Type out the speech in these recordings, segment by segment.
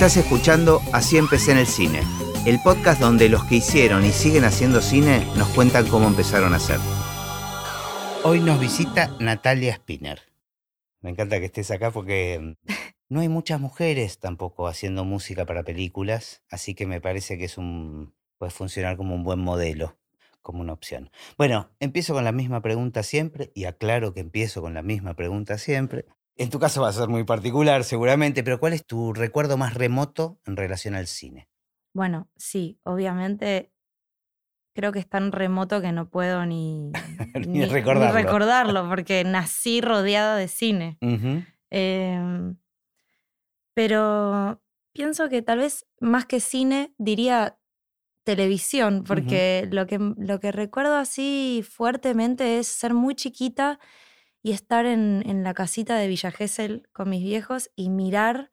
Estás escuchando Así empecé en el cine, el podcast donde los que hicieron y siguen haciendo cine nos cuentan cómo empezaron a hacer. Hoy nos visita Natalia Spinner. Me encanta que estés acá porque mm, no hay muchas mujeres tampoco haciendo música para películas, así que me parece que es un puede funcionar como un buen modelo, como una opción. Bueno, empiezo con la misma pregunta siempre y aclaro que empiezo con la misma pregunta siempre. En tu caso va a ser muy particular seguramente, pero ¿cuál es tu recuerdo más remoto en relación al cine? Bueno, sí, obviamente creo que es tan remoto que no puedo ni, Ni recordarlo. recordarlo, porque nací rodeada de cine. Em, pero pienso que tal vez más que cine diría televisión, porque lo, que, lo que recuerdo así fuertemente es ser muy chiquita y estar en, en la casita de Villa Gesell con mis viejos y mirar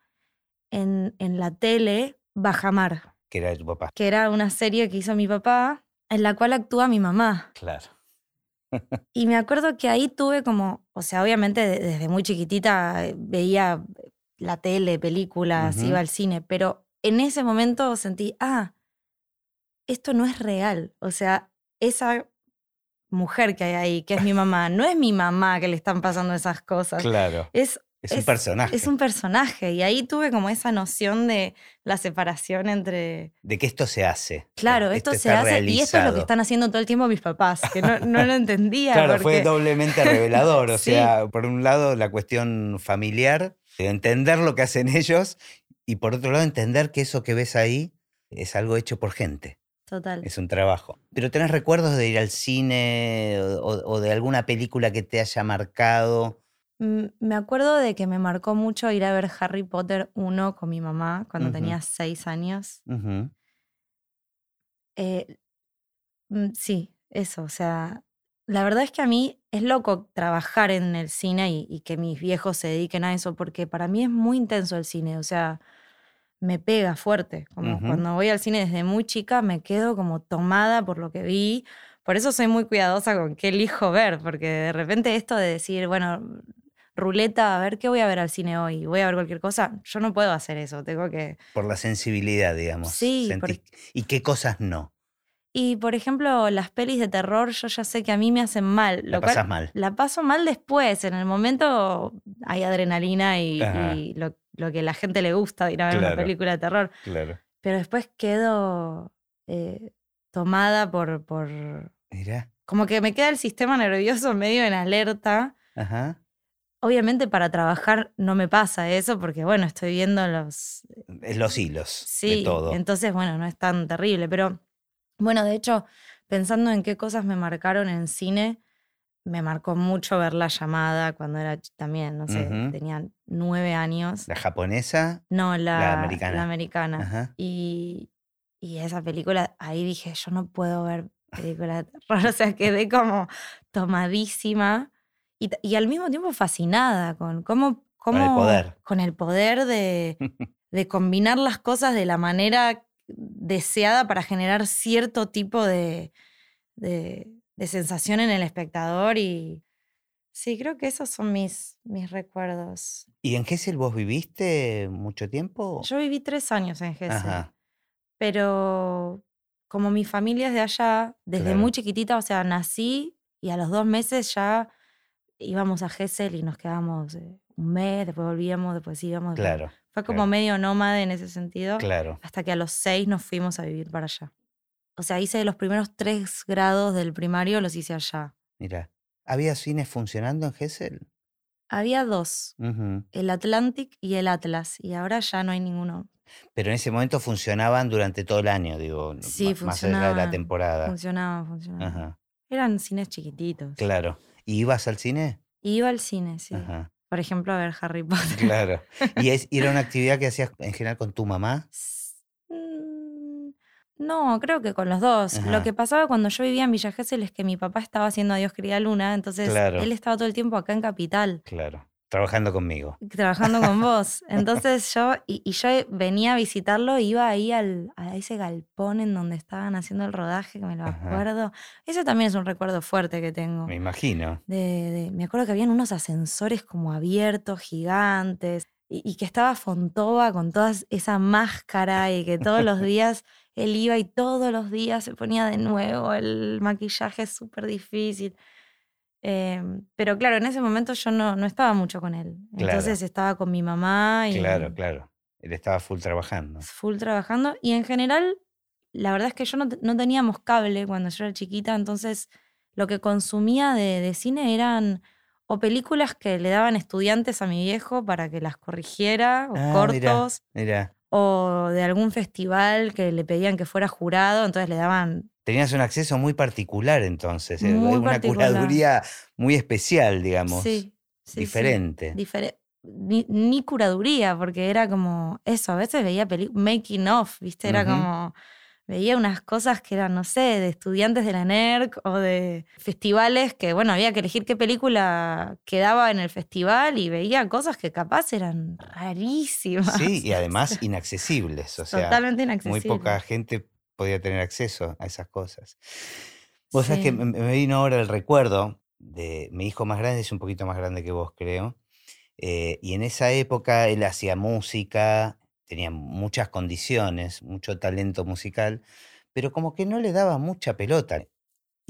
en, en la tele Bajamar, Que era de tu papá. que era una serie que hizo mi papá, en la cual actúa mi mamá. Claro. Y me acuerdo que ahí tuve como, o sea, obviamente de- desde muy chiquitita eh, veía la tele, películas, iba al cine, pero en ese momento sentí, ah, esto no es real. O sea, esa mujer que hay ahí, que es mi mamá, no es mi mamá que le están pasando esas cosas. Claro. Es, Es un personaje. es un personaje. Y ahí tuve como esa noción de la separación entre De que esto se hace. Claro, esto, se hace y esto es lo que están haciendo todo el tiempo mis papás, que no, no lo entendía. Claro, fue doblemente revelador. O Sí. sea, por un lado, la cuestión familiar, de entender lo que hacen ellos, y por otro lado, entender que eso que ves ahí es algo hecho por gente. Total. Es un trabajo. ¿Pero tenés recuerdos de ir al cine o, de alguna película que te haya marcado? Mm, Me acuerdo de que me marcó mucho ir a ver Harry Potter 1 con mi mamá cuando tenía seis años. Ujú. Eh, mm, sí, eso, o sea, la verdad es que a mí es loco trabajar en el cine y, y que mis viejos se dediquen a eso, porque para mí es muy intenso el cine, o sea, me pega fuerte. Como cuando voy al cine desde muy chica me quedo como tomada por lo que vi. Por eso soy muy cuidadosa con qué elijo ver, porque de repente esto de decir, bueno, ruleta, a ver qué voy a ver al cine hoy, voy a ver cualquier cosa, yo no puedo hacer eso, tengo que... Por la sensibilidad, digamos. Sí, Sentís- ¿Y qué cosas no? Y por ejemplo, las pelis de terror, yo ya sé que a mí me hacen mal. La Lo cual, pasás mal. La paso mal después. En el momento hay adrenalina y, lo, lo que a la gente le gusta de ir a ver una película de terror. Claro. Pero después quedo eh, tomada por, por. Mirá. Como que me queda el sistema nervioso medio en alerta. Ajá. Obviamente para trabajar no me pasa eso porque, bueno, estoy viendo los, los hilos Sí, de todo. entonces, bueno, no es tan terrible, pero bueno, de hecho, pensando en qué cosas me marcaron en cine, me marcó mucho ver La Llamada cuando era también, no sé, Ujú. tenía nueve años. La japonesa. No, la, americana. la americana. Ajá. Y, y esa película, ahí dije, yo no puedo ver películas de terror, o sea, quedé como tomadísima y, y al mismo tiempo fascinada con cómo... Con el cómo- poder. Con el poder de, de combinar las cosas de la manera deseada para generar cierto tipo de, de, de sensación en el espectador y sí, creo que esos son mis, mis recuerdos. ¿Y en Gessel vos viviste mucho tiempo? Yo viví tres años en Gessel, Ajá. pero como mi familia es de allá, desde Claro. muy chiquitita, o sea, nací y a los dos meses ya íbamos a Gessel y nos quedábamos eh, un mes, después volvíamos, después íbamos. después- Claro, Fue como claro. medio nómade en ese sentido. claro. hasta que a los seis nos fuimos a vivir para allá. O sea, hice los primeros tres grados del primario, los hice allá. Mira. ¿Había cines funcionando en Gessel? Había dos, el Atlantic y el Atlas, y ahora ya no hay ninguno. Pero en ese momento funcionaban durante todo el año, digo, Sí, más allá de la funcionaban, temporada. Funcionaba, funcionaba. Ajá. Eran cines chiquititos. Claro. ¿Y ibas al cine? Iba al cine, sí. Ajá. Por ejemplo, a ver Harry Potter. Claro. ¿Y es, era una actividad que hacías en general con tu mamá? Mm, No, creo que con los dos. Ajá. Lo que pasaba cuando yo vivía en Villa Gesell es que mi papá estaba haciendo Adiós querida luna, entonces Claro. él estaba todo el tiempo acá en Capital. Claro. Trabajando conmigo. trabajando con vos. Entonces yo, y, y yo venía a visitarlo, iba ahí al, a ese galpón en donde estaban haciendo el rodaje, que me lo Ajá. acuerdo. Ese también es un recuerdo fuerte que tengo. Me imagino. De, de- me acuerdo que habían unos ascensores como abiertos, gigantes. y, que estaba Fontova con toda esa máscara y que todos los días él iba y todos los días se ponía de nuevo el maquillaje súper difícil. Em, pero claro, en ese momento yo no, no estaba mucho con él. Entonces estaba con mi mamá y... Claro, claro. Él estaba full trabajando. Full trabajando. Y en general, la verdad es que yo no, no teníamos cable cuando yo era chiquita, entonces lo que consumía de, de cine eran o películas que le daban estudiantes a mi viejo para que las corrigiera, o ah, cortos, o de algún festival que le pedían que fuera jurado, entonces le daban... Tenías un acceso muy particular entonces, eh, una curaduría muy especial, digamos. Sí. diferente. ni, curaduría, porque era como eso, a veces veía making of, ¿viste? Era como veía unas cosas que eran, no sé, de estudiantes de la NERC o de festivales que, bueno, había que elegir qué película quedaba en el festival y veía cosas que capaz eran rarísimas. Sí, y además inaccesibles. O sea, Totalmente inaccesibles. Muy poca gente podía tener acceso a esas cosas. Vos sabés que me vino ahora el recuerdo de mi hijo más grande, es un poquito más grande que vos, creo. Eh, y en esa época él hacía música, tenía muchas condiciones, mucho talento musical, pero como que no le daba mucha pelota.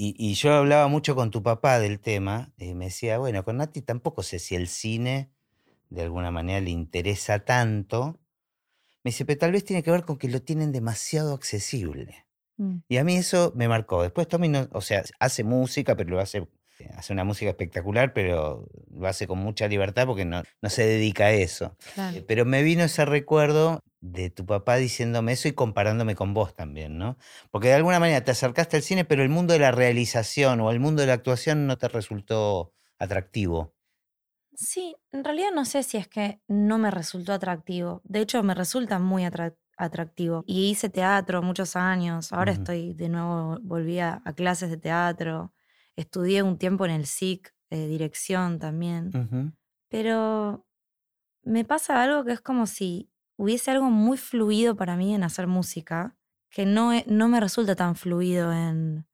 Y, yo hablaba mucho con tu papá del tema, y me decía, bueno, con Nati tampoco sé si el cine de alguna manera le interesa tanto. Me dice, pero tal vez tiene que ver con que lo tienen demasiado accesible. Mm. Y a mí eso me marcó. Después Tommy, no, o sea, hace música, pero lo hace hace una música espectacular, pero lo hace con mucha libertad porque no, no se dedica a eso. Eh, pero me vino ese recuerdo de tu papá diciéndome eso y comparándome con vos también, ¿no? Porque de alguna manera te acercaste al cine, pero el mundo de la realización o el mundo de la actuación no te resultó atractivo. Sí, en realidad no sé si es que no me resultó atractivo. De hecho, me resulta muy atractivo. Y hice teatro muchos años. Ahora estoy de nuevo, volví a clases de teatro. Estudié un tiempo en el SIC, eh, dirección también. Pero me pasa algo que es como si hubiese algo muy fluido para mí en hacer música, que no, no me resulta tan fluido en...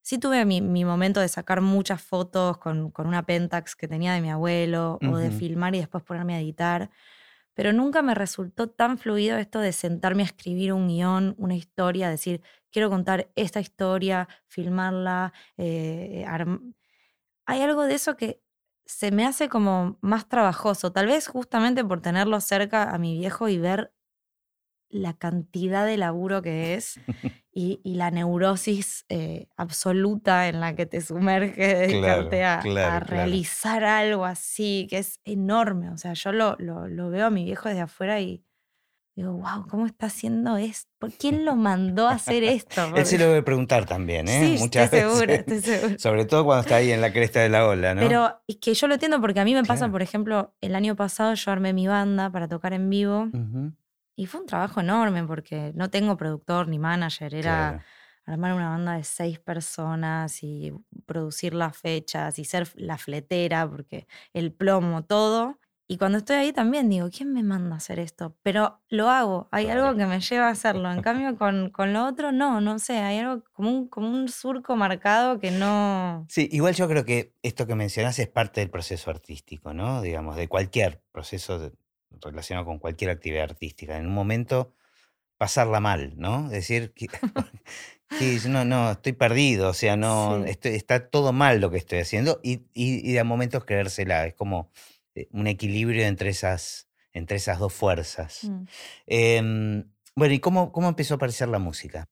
Sí tuve mi, momento de sacar muchas fotos con, con, una Pentax que tenía de mi abuelo, o de filmar y después ponerme a editar, pero nunca me resultó tan fluido esto de sentarme a escribir un guion, una historia, decir, quiero contar esta historia, filmarla. Eh, Hay algo de eso que se me hace como más trabajoso, tal vez justamente por tenerlo cerca a mi viejo y ver la cantidad de laburo que es y, la neurosis eh, absoluta en la que te sumerge dedicarte a, realizar algo así, que es enorme. O sea, yo lo, lo, veo a mi viejo desde afuera y digo, wow, ¿cómo está haciendo esto? ¿Por quién lo mandó a hacer esto? Él se lo debe preguntar también, ¿eh? Sí, Muchas estoy veces. estoy segura. Sobre todo cuando está ahí en la cresta de la ola, ¿no? Pero es que yo lo entiendo porque a mí me pasa, por ejemplo, el año pasado yo armé mi banda para tocar en vivo. Y fue un trabajo enorme porque no tengo productor ni manager, era armar una banda de seis personas y producir las fechas y ser la fletera, porque el plomo, todo. Y cuando estoy ahí también digo, ¿quién me manda a hacer esto? Pero lo hago, hay algo que me lleva a hacerlo. En cambio, con, con, lo otro, no, no sé, hay algo como un, como un surco marcado que no... Sí, igual yo creo que esto que mencionas es parte del proceso artístico, ¿no? Digamos, de cualquier proceso relacionado con cualquier actividad artística. En un momento pasarla mal, ¿no? Decir que, no, no, estoy perdido, o sea, no, está todo mal lo que estoy haciendo y, y, a momentos creérsela, es como eh, un equilibrio entre esas, entre esas dos fuerzas. Mm. Em, bueno, ¿y cómo, cómo empezó a aparecer la música?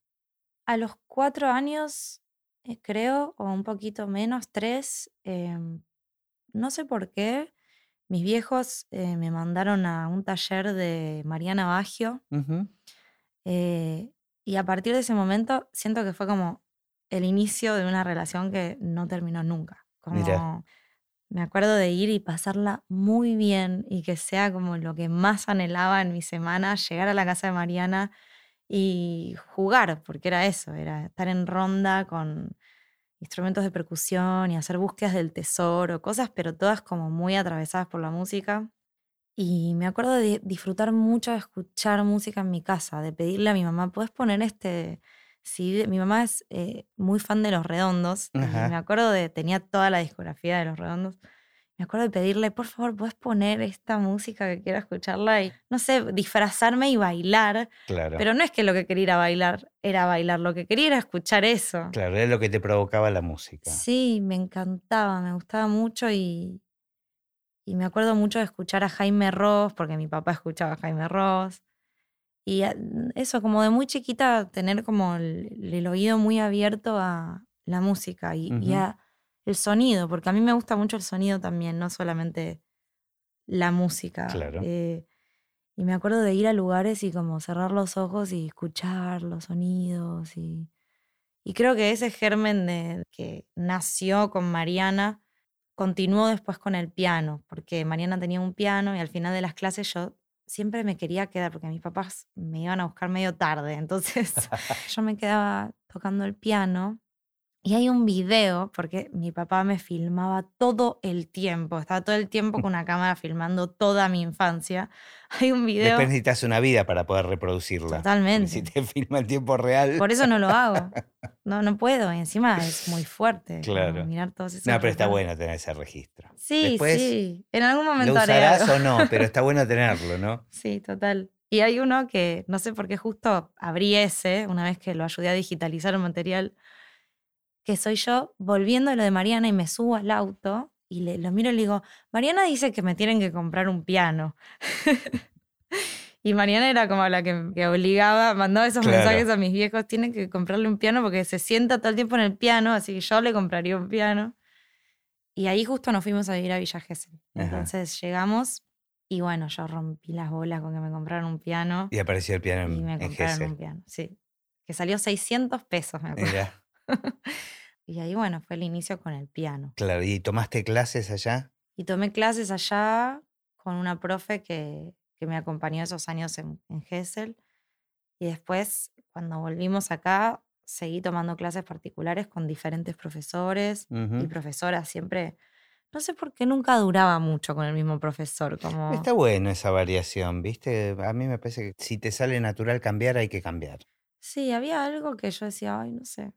A los cuatro años, eh, creo, o un poquito menos, tres, em, no sé por qué, mis viejos eh, me mandaron a un taller de Mariana Baggio. Eh, y a partir de ese momento siento que fue como el inicio de una relación que no terminó nunca. Como me acuerdo de ir y pasarla muy bien y que sea como lo que más anhelaba en mi semana, llegar a la casa de Mariana y jugar, porque era eso, era estar en ronda con instrumentos de percusión y hacer búsquedas del tesoro, cosas, pero todas como muy atravesadas por la música. Y me acuerdo de disfrutar mucho de escuchar música en mi casa, de pedirle a mi mamá, ¿puedes poner este sí Mi mamá es eh, muy fan de Los Redondos. me acuerdo de, tenía toda la discografía de Los Redondos. Me acuerdo de pedirle, por favor, ¿puedes poner esta música que quiero escucharla? Y, no sé, disfrazarme y bailar. Claro. Pero no es que lo que quería era bailar, era bailar, lo que quería era escuchar eso. Claro, es lo que te provocaba la música. Sí, me encantaba, me gustaba mucho y, y me acuerdo mucho de escuchar a Jaime Ross, porque mi papá escuchaba a Jaime Ross. Y eso, como de muy chiquita, tener como el, oído muy abierto a la música y, y a el sonido, porque a mí me gusta mucho el sonido también, no solamente la música. Claro. Eh, y me acuerdo de ir a lugares y como cerrar los ojos y escuchar los sonidos. Y, y creo que ese germen de, que nació con Mariana continuó después con el piano, porque Mariana tenía un piano y al final de las clases yo siempre me quería quedar, porque mis papás me iban a buscar medio tarde, entonces yo me quedaba tocando el piano y hay un video, porque mi papá me filmaba todo el tiempo, estaba todo el tiempo con una cámara filmando toda mi infancia. Hay un video. Después necesitas una vida para poder reproducirla. Totalmente. Si te filma en tiempo real. Por eso no lo hago. No, no puedo. Y encima es muy fuerte. Claro. Mirar todos esos. No, pero está bueno tener ese registro. Sí, sí. En algún momento lo usarás o no, pero está bueno tenerlo, ¿no? Sí, total. Y hay uno que no sé por qué justo abrí ese, una vez que lo ayudé a digitalizar el material que soy yo volviendo a lo de Mariana y me subo al auto y le, lo miro y le digo, Mariana dice que me tienen que comprar un piano. y Mariana era como la que, obligaba, mandaba esos mensajes a mis viejos, tienen que comprarle un piano porque se sienta todo el tiempo en el piano, así que yo le compraría un piano. Y ahí justo nos fuimos a vivir a Villa Gesell. Entonces llegamos y bueno, yo rompí las bolas con que me compraran un piano. Y apareció el piano en, y me compraron un piano, sí. Que salió 600 pesos, me acuerdo. Y ahí, bueno, fue el inicio con el piano. Claro, ¿y tomaste clases allá? Y tomé clases allá con una profe que, que me acompañó esos años en, en Gessel. Y después, cuando volvimos acá, seguí tomando clases particulares con diferentes profesores y profesoras. Siempre, no sé por qué nunca duraba mucho con el mismo profesor. Como... Está bueno esa variación, ¿viste? A mí me parece que si te sale natural cambiar, hay que cambiar. Sí, había algo que yo decía, ay, no sé,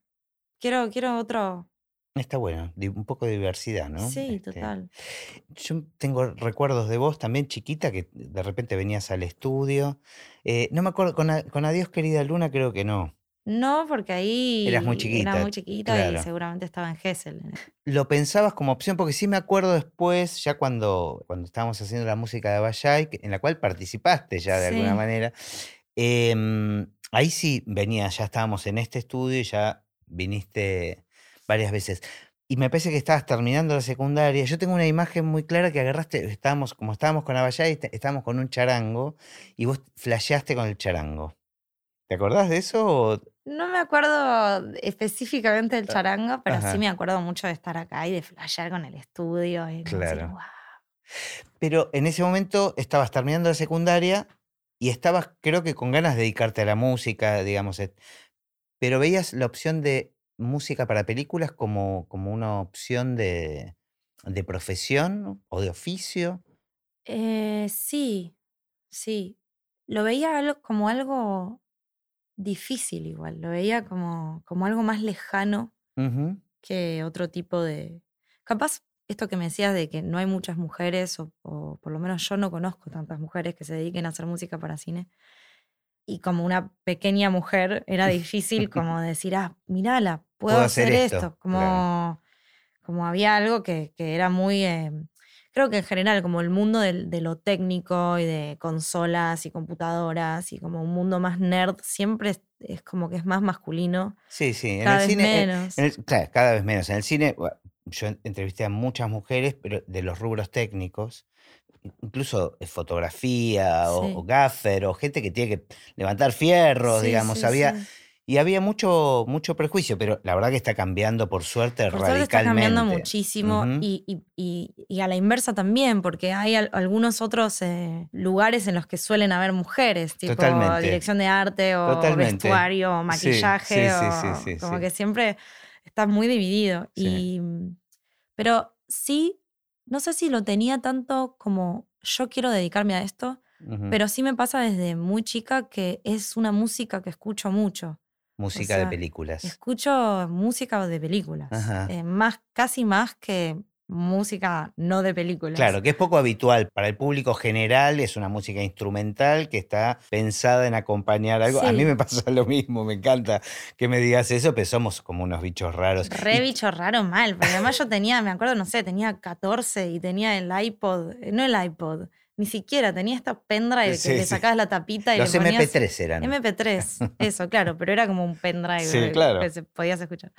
Quiero, quiero otro. Está bueno, un poco de diversidad, ¿no? Sí, este, total. Yo tengo recuerdos de vos también chiquita, que de repente venías al estudio. Eh, no me acuerdo, con, con Adiós querida Luna creo que no. No, porque ahí Eras muy chiquita. era muy chiquita y seguramente estaba en Gessel. ¿Lo pensabas como opción? Porque sí me acuerdo después, ya cuando, cuando estábamos haciendo la música de Bayay, en la cual participaste ya de alguna manera, em, ahí sí venía, ya estábamos en este estudio y ya viniste varias veces. Y me parece que estabas terminando la secundaria. Yo tengo una imagen muy clara que agarraste, estábamos, como estábamos con Abayay, estábamos con un charango y vos flasheaste con el charango. ¿Te acordás de eso? No me acuerdo específicamente del charango, pero sí me acuerdo mucho de estar acá y de flashear con el estudio. claro. Pero en ese momento estabas terminando la secundaria y estabas, creo que con ganas de dedicarte a la música, digamos, pero veías la opción de música para películas como, como una opción de, de profesión o de oficio. Eh, sí, sí. Lo veía como algo difícil igual, lo veía como, como algo más lejano que otro tipo de... Capaz esto que me decías de que no hay muchas mujeres, o, o, por lo menos yo no conozco tantas mujeres que se dediquen a hacer música para cine, y como una pequeña mujer era difícil como decir, ah, mirala, puedo, hacer, esto. Como, como había algo que, que era muy, eh, creo que en general, como el mundo de, lo técnico y de consolas y computadoras y como un mundo más nerd, siempre es, como que es más masculino. Sí, sí, en el cine. Menos. claro, cada vez menos. En el cine, yo entrevisté a muchas mujeres, pero de los rubros técnicos incluso fotografía o, gaffer o gente que tiene que levantar fierros, digamos, había... Y había mucho, mucho prejuicio, pero la verdad que está cambiando, por suerte, por radicalmente. está cambiando muchísimo y, y, a la inversa también, porque hay algunos otros eh, lugares en los que suelen haber mujeres, tipo dirección de arte o vestuario o maquillaje, o, como que siempre está muy dividido. Y, pero sí no sé si lo tenía tanto como yo quiero dedicarme a esto, pero sí me pasa desde muy chica que es una música que escucho mucho. Música de películas. Escucho música de películas. Eh, más, casi más que música no de películas. Claro, que es poco habitual. Para el público general es una música instrumental que está pensada en acompañar algo. A mí me pasa lo mismo, me encanta que me digas eso, pero somos como unos bichos raros. Re Y- bicho raro mal, porque además yo tenía, me acuerdo, no sé, tenía 14 y tenía el iPod, eh, no el iPod, ni siquiera, tenía esta pendrive que le sí. sacabas la tapita y Los le ponías... MP3 eran. MP3, eso, claro, pero era como un pendrive Sí, claro. que se podías escuchar.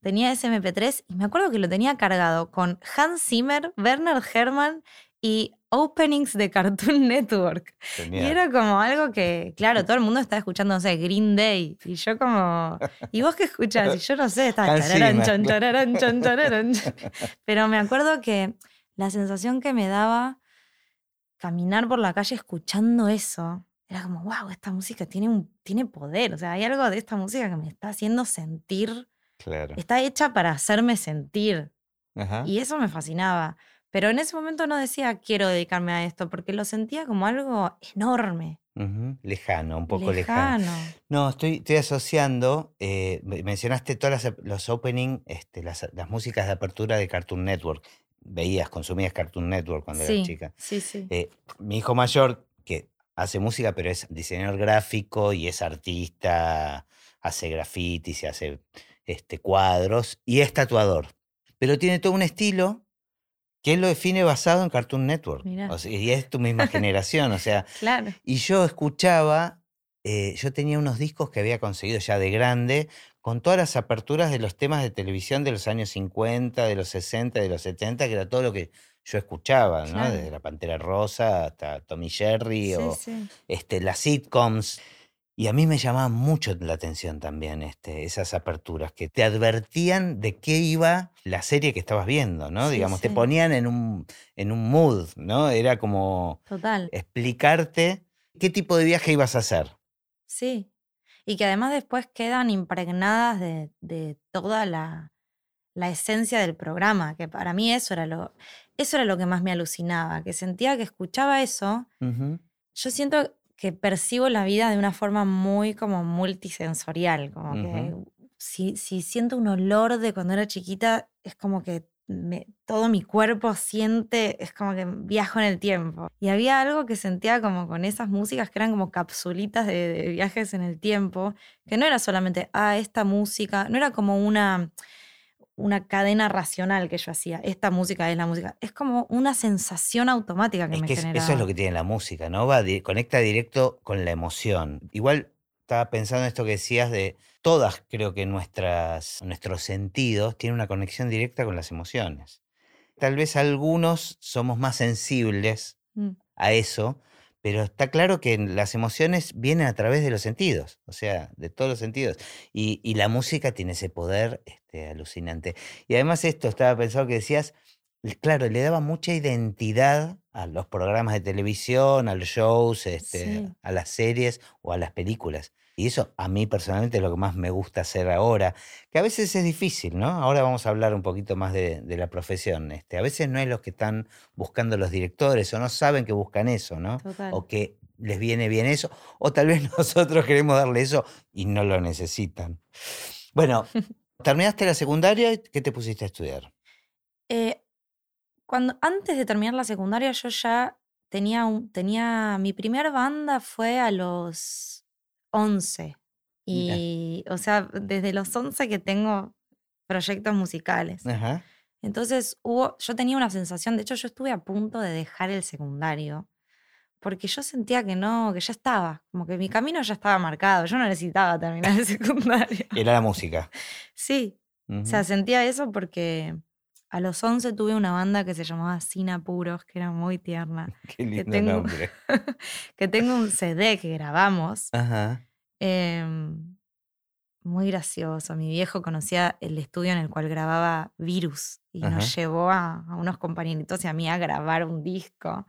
Tenía ese MP3 y me acuerdo que lo tenía cargado con Hans Zimmer, Werner Herrmann y openings de Cartoon Network. Y era como algo que, claro, todo el mundo estaba escuchando, no sé, Green Day. Y yo como, ¿y vos qué escuchás? Y yo no sé, estaba chan, tararán, chan. Pero me acuerdo que la sensación que me daba caminar por la calle escuchando eso, era como, wow, esta música tiene, un, tiene poder. O sea, hay algo de esta música que me está haciendo sentir, Claro. está hecha para hacerme sentir. Ajá. Y eso me fascinaba. Pero en ese momento no decía quiero dedicarme a esto, porque lo sentía como algo enorme, Lejano, un poco lejano. lejano. No, estoy, estoy asociando, eh, me- mencionaste todas las, los opening, este, las, las músicas de apertura de Cartoon Network. Veías, consumías Cartoon Network cuando eras Sí, chica. sí, sí. Eh, mi hijo mayor, que hace música, pero es diseñador gráfico y es artista, hace grafitis y hace este, cuadros y es tatuador. Pero tiene todo un estilo que él lo define basado en Cartoon Network. Mirá. O sea, y es tu misma generación, o sea, Claro. y yo escuchaba, eh, yo tenía unos discos que había conseguido ya de grande, con todas las aperturas de los temas de televisión de los años 50, de los 60, de los 70, que era todo lo que yo escuchaba, ¿no? Claro. Desde La Pantera Rosa hasta Tommy Jerry Sí, o sí. este, las sitcoms. Y a mí me llamaba mucho la atención también este, esas aperturas que te advertían de qué iba la serie que estabas viendo, ¿no? Sí, Digamos, te ponían en un, en un mood, ¿no? Era como Total. explicarte qué tipo de viaje ibas a hacer. Sí. Y que además después quedan impregnadas de, de toda la, la esencia del programa, que para mí eso era lo, eso era lo que más me alucinaba, que sentía que escuchaba eso, yo siento que percibo la vida de una forma muy como multisensorial, como que si, si siento un olor de cuando era chiquita, es como que me- todo mi cuerpo siente, es como que viajo en el tiempo. Y había algo que sentía como con esas músicas que eran como capsulitas de, de viajes en el tiempo, que no era solamente, ah, esta música, no era como una, una cadena racional que yo hacía, esta música es la música, es como una sensación automática que Es me que eso es lo que tiene la música, ¿no? Va, di- conecta directo con la emoción. Igual estaba pensando en esto que decías de todas, creo que nuestras, nuestros sentidos tienen una conexión directa con las emociones. Tal vez algunos somos más sensibles Mm, a eso, pero está claro que las emociones vienen a través de los sentidos, o sea, de todos los sentidos. Y, y la música tiene ese poder este, alucinante. Y además esto, estaba pensando que decías, claro, le daba mucha identidad a los programas de televisión, a los shows, este, Sí. a las series o a las películas. Y eso a mí personalmente es lo que más me gusta hacer ahora, que a veces es difícil, ¿no? Ahora vamos a hablar un poquito más de, de la profesión. Este, a veces no es los que están buscando los directores o no saben que buscan eso, ¿no? Total. O que les viene bien eso, o tal vez nosotros queremos darle eso y no lo necesitan. Bueno, terminaste la secundaria, y ¿qué te pusiste a estudiar? Eh, cuando, antes de terminar la secundaria, yo ya tenía, un, tenía. Mi primer banda fue a los 11. Mira. Y, o sea, desde los 11 que tengo proyectos musicales. Ajá. Entonces hubo, yo tenía una sensación, de hecho yo estuve a punto de dejar el secundario, porque yo sentía que no, que ya estaba, como que mi camino ya estaba marcado, yo no necesitaba terminar el secundario. Era la música. Sí, o sea, sentía eso porque a los 11 tuve una banda que se llamaba Sin Apuros, que era muy tierna, Qué lindo tengo- nombre. que tengo un CD que grabamos, Ajá. em, muy gracioso. Mi viejo conocía el estudio en el cual grababa Virus y Ajá. nos llevó a, a unos compañeritos y a mí a grabar un disco.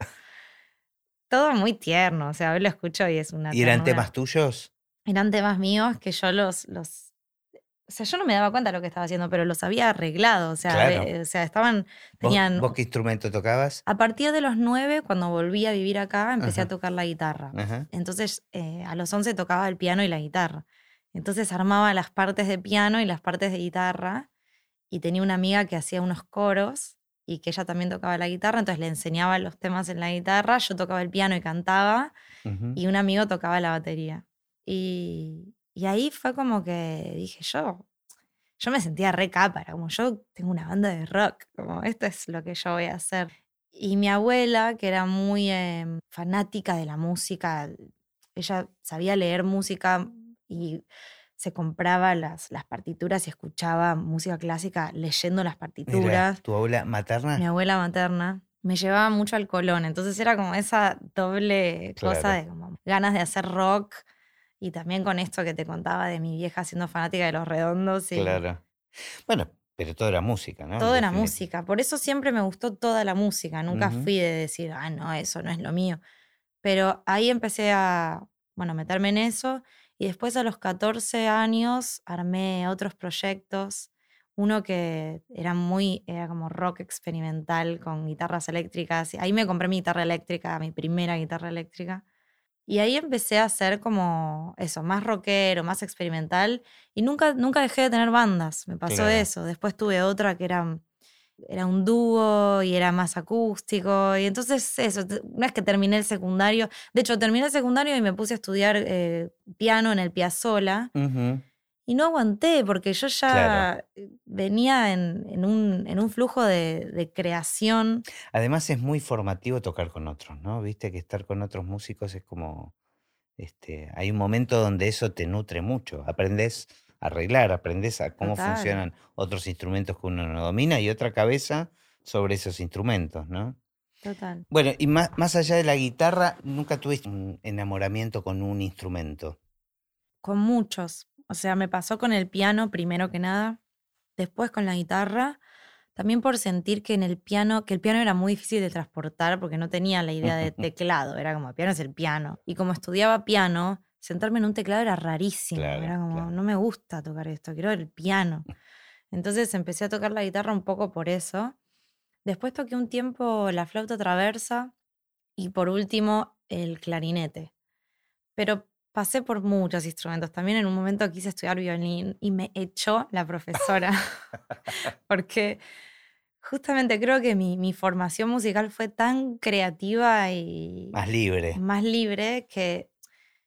Todo muy tierno, o sea, hoy lo escucho y es una ¿Y eran ternura. temas tuyos? Eran temas míos que yo los, los... O sea, yo no me daba cuenta de lo que estaba haciendo, pero los había arreglado. O sea, Claro. ve- o sea estaban... ¿Vos, Tenían... vos qué instrumento tocabas? A partir de los nueve, cuando volví a vivir acá, empecé Ajá. a tocar la guitarra. Ajá. Entonces, eh, a los 11 tocaba el piano y la guitarra. Entonces armaba las partes de piano y las partes de guitarra. Y tenía una amiga que hacía unos coros. y que ella también tocaba la guitarra, entonces le enseñaba los temas en la guitarra, yo tocaba el piano y cantaba, y un amigo tocaba la batería. Y, y ahí fue como que dije yo, yo me sentía re capa, como yo tengo una banda de rock, como esto es lo que yo voy a hacer. Y mi abuela, que era muy em, fanática de la música, ella sabía leer música y se compraba las, las partituras y escuchaba música clásica leyendo las Mira, partituras. ¿tu abuela materna? Mi abuela materna me llevaba mucho al Colón, entonces era como esa doble cosa de como ganas de hacer rock y también con esto que te contaba de mi vieja siendo fanática de los redondos y Claro. Bueno, pero todo era música, ¿no? todo era música. Por eso siempre me gustó toda la música, nunca Ujú. fui de decir, ah, no, eso no es lo mío. Pero ahí empecé a, bueno, meterme en eso y después a los 14 años armé otros proyectos. Uno que era muy, era como rock experimental con guitarras eléctricas. Ahí me compré mi guitarra eléctrica, mi primera guitarra eléctrica. Y ahí empecé a hacer como eso, más rockero, más experimental. Y nunca, nunca dejé de tener bandas. Me pasó Claro. eso. Después tuve otra que era, era un dúo y era más acústico. Y entonces eso, una vez que terminé el secundario, de hecho terminé el secundario y me puse a estudiar eh, piano en el Piazzola. Y no aguanté porque yo ya Claro. eh, venía en, en un, en un flujo de, de creación. Además es muy formativo tocar con otros, ¿no? Viste que estar con otros músicos es como, este, hay un momento donde eso te nutre mucho. Aprendes a arreglar, aprendes a cómo Total. funcionan otros instrumentos que uno no domina y otra cabeza sobre esos instrumentos, ¿no? Total. Bueno, y más, más allá de la guitarra, nunca tuviste un enamoramiento con un instrumento. Con muchos. O sea, me pasó con el piano primero que nada, después con la guitarra, también por sentir que en el piano, que el piano era muy difícil de transportar porque no tenía la idea de teclado, era como, el piano es el piano. Y como estudiaba piano, sentarme en un teclado era rarísimo, Claro, era como, claro. no me gusta tocar esto, quiero el piano. Entonces empecé a tocar la guitarra un poco por eso. Después toqué un tiempo la flauta traversa y por último el clarinete. Pero pasé por muchos instrumentos. También en un momento quise estudiar violín y me echó la profesora. Porque justamente creo que mi, mi formación musical fue tan creativa y Más libre. más libre que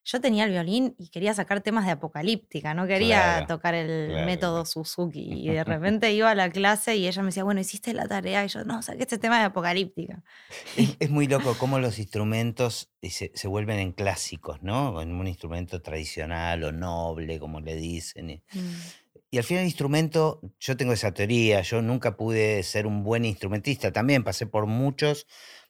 yo tenía el violín y quería sacar temas de apocalíptica, no quería Claro, tocar el claro, método. Suzuki. Y de repente iba a la clase y ella me decía, bueno, hiciste la tarea. Y yo, no, saqué este tema de apocalíptica. Es, es muy loco cómo los instrumentos eh, se, se vuelven en clásicos, ¿no? En un instrumento tradicional o noble, como le dicen. y- Mm. Y al final el instrumento, yo tengo esa teoría, yo nunca pude ser un buen instrumentista, también pasé por muchos,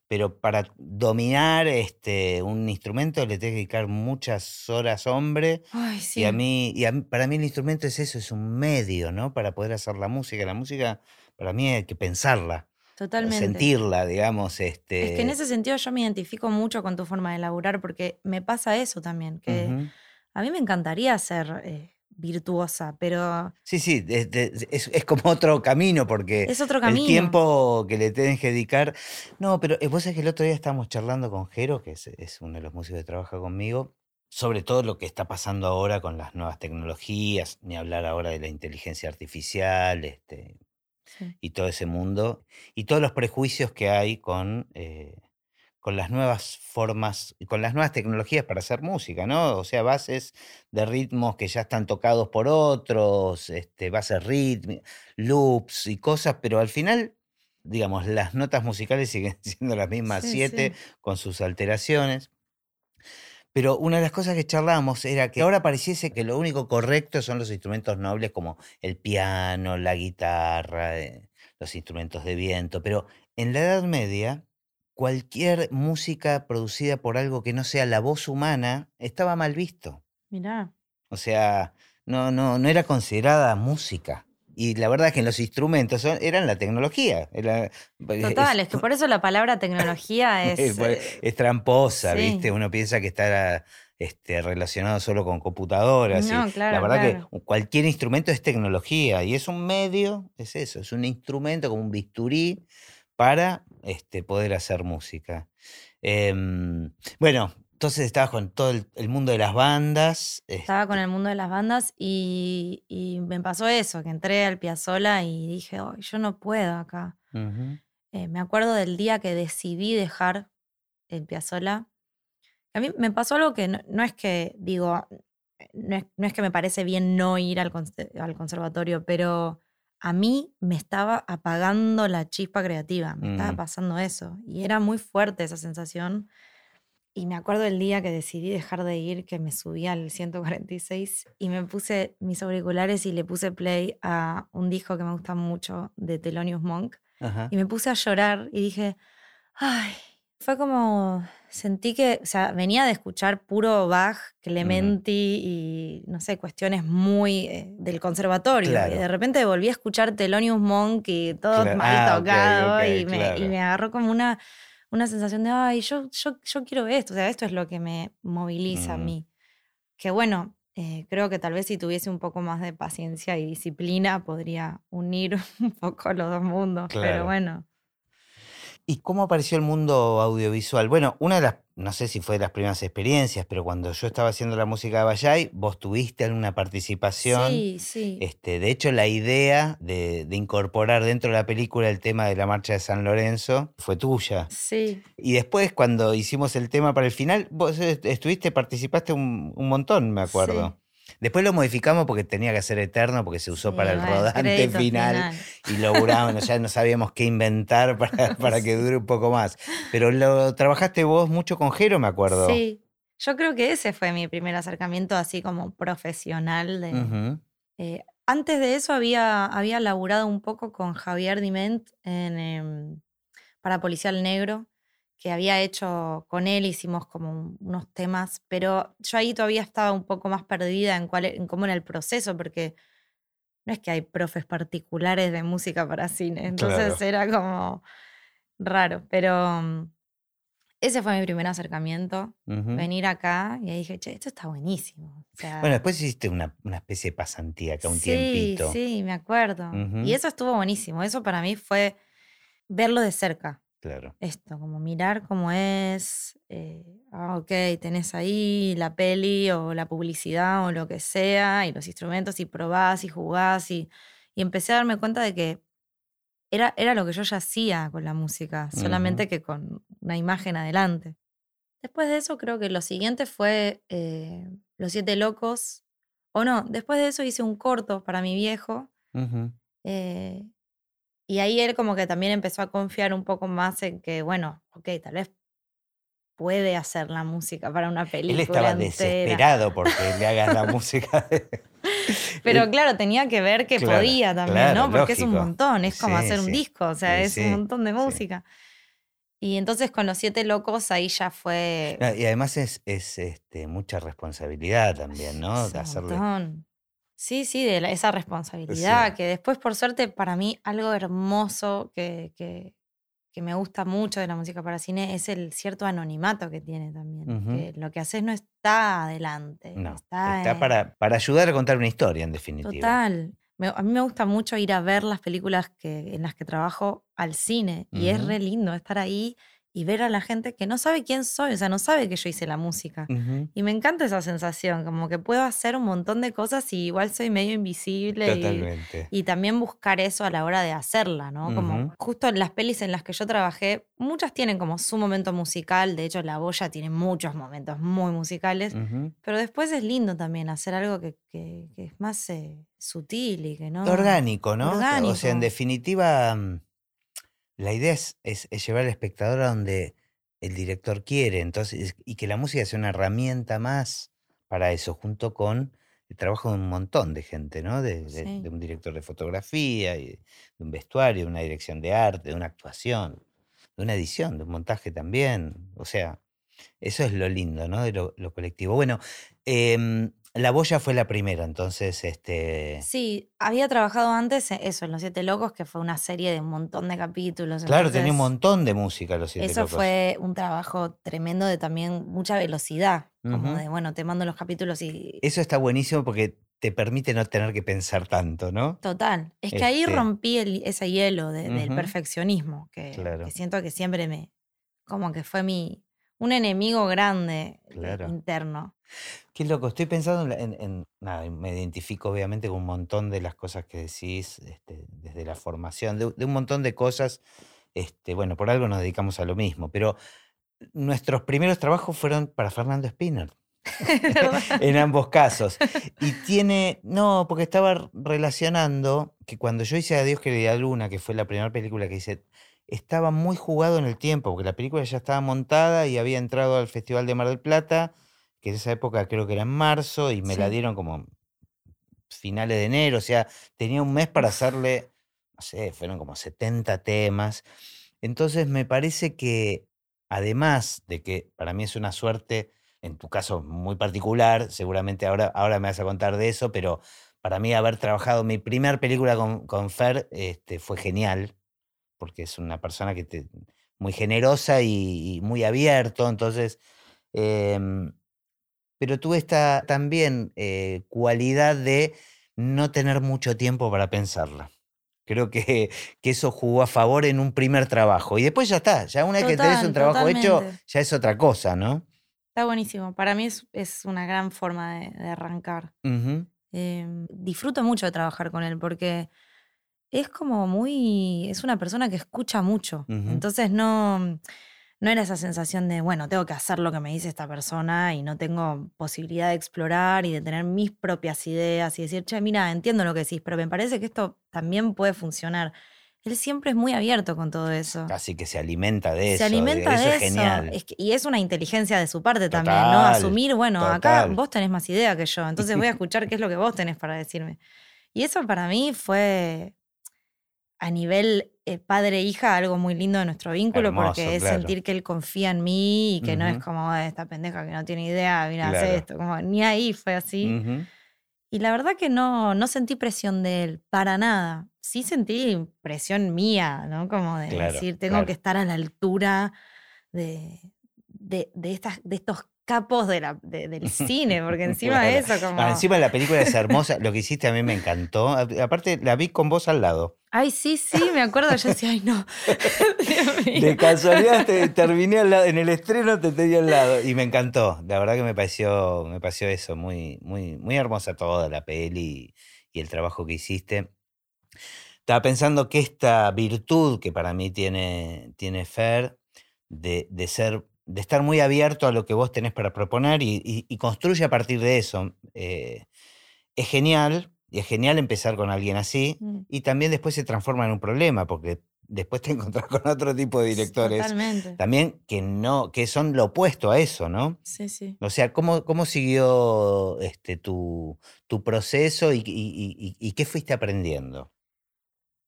pero para dominar este, un instrumento le tengo que dedicar muchas horas hombre. Ay, Y a mí, y a mí- para mí el instrumento es eso, es un medio, ¿no? Para poder hacer la música. La música, para mí hay que pensarla, Totalmente. sentirla, digamos, Es que en este. ese sentido yo me identifico mucho con tu forma de laburar porque me pasa eso también, que a mí me encantaría ser eh, virtuosa, pero Sí, sí, es, es como otro camino, porque es otro el camino. tiempo que le tenés que dedicar. No, pero eh, vos sabés que el otro día estábamos charlando con Jero, que es, es uno de los músicos que trabaja conmigo, sobre todo lo que está pasando ahora con las nuevas tecnologías, ni hablar ahora de la inteligencia artificial, este, Sí. y todo ese mundo, y todos los prejuicios que hay con, eh, con las nuevas formas, y con las nuevas tecnologías para hacer música, ¿no? O sea, bases de ritmos que ya están tocados por otros, este, bases rítmicas, loops y cosas, pero al final, digamos, las notas musicales siguen siendo las mismas Sí, siete sí. con sus alteraciones. Pero una de las cosas que charlábamos era que ahora pareciese que lo único correcto son los instrumentos nobles como el piano, la guitarra, eh, los instrumentos de viento. Pero en la Edad Media, cualquier música producida por algo que no sea la voz humana estaba mal visto. Mirá. O sea, no, no, no era considerada música. Y la verdad es que los instrumentos eran la tecnología. Era, Total, es que por eso la palabra tecnología es... es, eh, es tramposa, sí. ¿viste? Uno piensa que está este, relacionado solo con computadoras. y No, la claro, verdad claro. que cualquier instrumento es tecnología y es un medio, es eso, es un instrumento como un bisturí para este, poder hacer música. Em, bueno, entonces estabas con todo el, el mundo de las bandas. Estaba con este, el mundo de las bandas y, y me pasó eso, que entré al Piazzola y dije, "Ay, yo no puedo acá. eh, me acuerdo del día que decidí dejar el Piazzolla. A mí me pasó algo que no, es que, digo, no es, que me parece bien no ir al, al, conservatorio, pero a mí me estaba apagando la chispa creativa, me estaba mm. pasando eso. Y era muy fuerte esa sensación. Y me acuerdo el día que decidí dejar de ir, que me subí al 146 y me puse mis auriculares y le puse play a un disco que me gusta mucho de Thelonious Monk. Y me puse a llorar y dije, ay, fue como, sentí que, o sea, venía de escuchar puro Bach, Clementi y, no sé, cuestiones muy eh, del conservatorio. Y de repente volví a escuchar Thelonious Monk y todo mal ah, tocado y, me, y me agarró como una una sensación de, ay, yo, yo, yo quiero esto, o sea, esto es lo que me moviliza a mm. mí. Que bueno, eh, creo que tal vez si tuviese un poco más de paciencia y disciplina podría unir un poco los dos mundos, pero bueno. ¿Y cómo apareció el mundo audiovisual? Bueno, una de las, no sé si fue de las primeras experiencias, pero cuando yo estaba haciendo la música de Bayay, vos tuviste alguna participación. Sí, sí. Este, de hecho, la idea de, incorporar dentro de la película el tema de la marcha de San Lorenzo fue tuya. Sí. Y después, cuando hicimos el tema para el final, vos estuviste, participaste un, un montón, me acuerdo. Después lo modificamos porque tenía que ser eterno, porque se usó para el rodante final, y lo ya no sabíamos qué inventar para, para que dure un poco más. Pero lo trabajaste vos mucho con Jero, me acuerdo. Sí, yo creo que ese fue mi primer acercamiento así como profesional. De, eh, antes de eso había, había laburado un poco con Javier Diment en, em, para Policial Negro que había hecho con él, hicimos como unos temas, pero yo ahí todavía estaba un poco más perdida en, cuál, en cómo era el proceso, porque no es que hay profes particulares de música para cine, entonces era como raro, pero mm, ese fue mi primer acercamiento, venir acá y ahí dije, che, esto está buenísimo. bueno, después hiciste una, especie de pasantía acá un tiempito. Sí, me acuerdo. Y eso estuvo buenísimo, eso para mí fue verlo de cerca. Esto, como mirar cómo es, eh, ah, ok, tenés ahí la peli o la publicidad o lo que sea, y los instrumentos, y probás y jugás, y, y empecé a darme cuenta de que era, era lo que yo ya hacía con la música, solamente que con una imagen adelante. Después de eso, creo que lo siguiente fue eh, Los Siete Locos. O no, después de eso hice un corto para mi viejo. Y ahí él como que también empezó a confiar un poco más en que, bueno, ok, tal vez puede hacer la música para una película. Él estaba desesperado porque le hagan la música. Pero claro, tenía que ver que podía también, ¿no? Porque es un montón, es como hacer un disco, o sea, es un montón de música. Y entonces con los siete locos ahí ya fue. y además es, es este, mucha responsabilidad también, ¿no? de hacerle. Montón. Sí, sí, de esa responsabilidad, que después, por suerte, para mí algo hermoso que, que, me gusta mucho de la música para cine es el cierto anonimato que tiene también. Que lo que haces no está adelante. No, está, para, para, ayudar a contar una historia, en definitiva. Total. a mí me gusta mucho ir a ver las películas que, en las que trabajo al cine y es re lindo estar ahí y ver a la gente que no sabe quién soy, o sea, no sabe que yo hice la música. Y me encanta esa sensación, como que puedo hacer un montón de cosas y igual soy medio invisible. Totalmente. Y, también buscar eso a la hora de hacerla, ¿no? Como justo en las pelis en las que yo trabajé, muchas tienen como su momento musical, de hecho La Boya tiene muchos momentos muy musicales, pero después es lindo también hacer algo que, es más eh, sutil y que no... Orgánico, ¿no? Orgánico. O sea, en definitiva mm, la idea es, llevar al espectador a donde el director quiere, entonces, y que la música sea una herramienta más para eso, junto con el trabajo de un montón de gente, ¿no? De, un director de fotografía, y de un vestuario, de una dirección de arte, de una actuación, de una edición, de un montaje también. O sea, eso es lo lindo, ¿no? De lo, colectivo. Bueno, em, la Boya fue la primera, entonces, este... Sí, había trabajado antes eso, en Los Siete Locos, que fue una serie de un montón de capítulos. Claro, tenía un montón de música Los Siete Locos. Eso fue un trabajo tremendo de también mucha velocidad, como de, bueno, te mando los capítulos y... Eso está buenísimo porque te permite no tener que pensar tanto, ¿no? Total. Es que ahí este rompí ese hielo del perfeccionismo, que, que siento que siempre me... como que fue mi... un enemigo grande eh, interno. Qué loco, estoy pensando en, nada, me identifico obviamente con un montón de las cosas que decís, este, desde la formación, de, un montón de cosas Este, bueno, por algo nos dedicamos a lo mismo, pero nuestros primeros trabajos fueron para Fernando Spinner. en ambos casos. Y tiene, no, porque estaba relacionando que cuando yo hice Adiós querida luna, que fue la primera película que hice, estaba muy jugado en el tiempo, porque la película ya estaba montada y había entrado al Festival de Mar del Plata, que en esa época creo que era en marzo, y me la dieron como finales de enero, o sea, tenía un mes para hacerle, no sé, fueron como 70 temas. Entonces me parece que, además de que para mí es una suerte, en tu caso muy particular, seguramente ahora, ahora me vas a contar de eso, pero para mí haber trabajado mi primera película con, con Fer este, fue genial, porque es una persona que te, muy generosa y, muy abierto, entonces... Em, pero tuve esta también eh, cualidad de no tener mucho tiempo para pensarla. Creo que, que, eso jugó a favor en un primer trabajo. Y después ya está, ya una vez que tenés un trabajo hecho, ya es otra cosa, ¿no? Está buenísimo. Para mí es, una gran forma de, arrancar. Em, disfruto mucho de trabajar con él porque es como muy. Es una persona que escucha mucho. Entonces no no era esa sensación de, bueno, tengo que hacer lo que me dice esta persona y no tengo posibilidad de explorar y de tener mis propias ideas y decir, che, mira, entiendo lo que decís, pero me parece que esto también puede funcionar. Él siempre es muy abierto con todo eso. Casi que se alimenta de eso. Se alimenta de, eso. Es genial. y es una inteligencia de su parte también, ¿no? Asumir, bueno, acá vos tenés más idea que yo, entonces voy a escuchar qué es lo que vos tenés para decirme. Y eso para mí fue a nivel eh, padre-hija algo muy lindo de nuestro vínculo porque es sentir que él confía en mí y que no es como esta pendeja que no tiene idea, mira, hace esto, como ni ahí fue así. Y la verdad que no, no sentí presión de él, para nada. Sí sentí presión mía, ¿no? Como de decir, tengo que estar a la altura de, de, de, estas, de estos capos de la, del cine, porque encima de eso como... Ah, encima la película es hermosa, lo que hiciste a mí me encantó. Aparte, la vi con vos al lado. Ay, sí, sí, me acuerdo, yo decía, ay, no. de casualidad te, terminé al lado, en el estreno te tenía al lado y me encantó. La verdad que me pareció, me pareció eso, muy, muy, muy hermosa toda la peli y, el trabajo que hiciste. Estaba pensando que esta virtud que para mí tiene, tiene Fer, de, de ser de estar muy abierto a lo que vos tenés para proponer y, construye a partir de eso. Eh, es genial, y es genial empezar con alguien así, mm. y también después se transforma en un problema, porque después te encontrás con otro tipo de directores también que no, que son lo opuesto a eso, ¿no? Sí, sí. O sea, ¿cómo, cómo siguió este, tu, tu proceso y, y qué fuiste aprendiendo?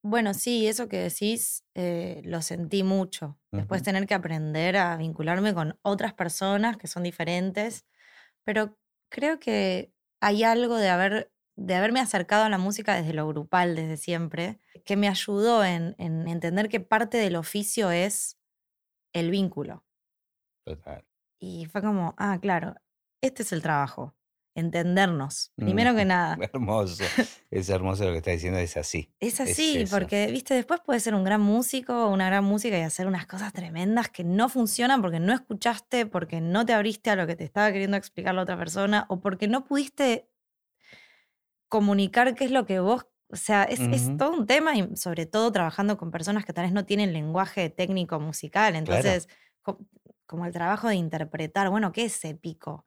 Bueno, sí, eso que decís eh, lo sentí mucho. Después tener que aprender a vincularme con otras personas que son diferentes. Pero creo que hay algo de, haber, de haberme acercado a la música desde lo grupal, desde siempre, que me ayudó en, en entender que parte del oficio es el vínculo. Total. Y fue como, ah, claro, este es el trabajo entendernos, primero que nada. Hermoso, es hermoso lo que está diciendo, es así. Es así, porque, viste, después puedes ser un gran músico, una gran música y hacer unas cosas tremendas que no funcionan porque no escuchaste, porque no te abriste a lo que te estaba queriendo explicar la otra persona o porque no pudiste comunicar qué es lo que vos... O sea, es, todo un tema y sobre todo trabajando con personas que tal vez no tienen lenguaje técnico musical. Entonces, como el trabajo de interpretar, bueno, ¿qué es épico?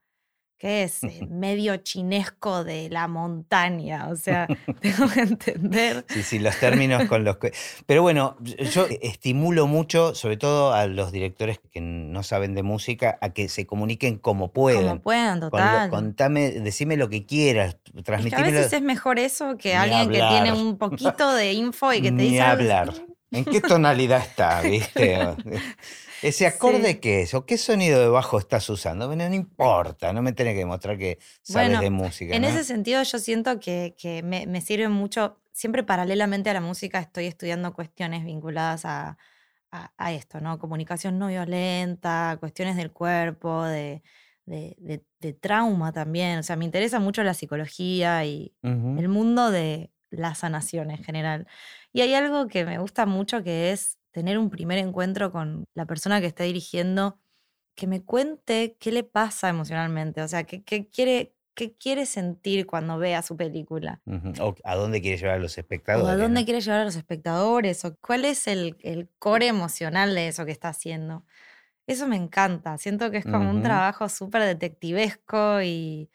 Que es eh, medio chinesco de la montaña, o sea, tengo que entender. Sí, sí, los términos con los que... Pero bueno, yo estimulo mucho, sobre todo a los directores que no saben de música, a que se comuniquen como puedan. Como puedan, total. contame, decime lo que quieras, transmitime. a veces es mejor eso que alguien que tiene un poquito de info y que te Ni dice... hablar. ¿En qué tonalidad está, viste? ¿Ese acorde qué es? ¿O qué sonido de bajo estás usando? Bueno, no importa, no me tenés que demostrar que sabes de música. En ese sentido, yo siento que, me, sirve mucho. Siempre paralelamente a la música estoy estudiando cuestiones vinculadas a, esto, ¿no? Comunicación no violenta, cuestiones del cuerpo, de, trauma también. O sea, me interesa mucho la psicología y el mundo de la sanación en general. Y hay algo que me gusta mucho que es tener un primer encuentro con la persona que está dirigiendo, que me cuente qué le pasa emocionalmente, o sea, qué, quiere, qué quiere sentir cuando vea su película. O a dónde quiere llevar a los espectadores. O a dónde quiere llevar a los espectadores. O cuál es el, el, core emocional de eso que está haciendo. Eso me encanta. Siento que es como un trabajo súper detectivesco y,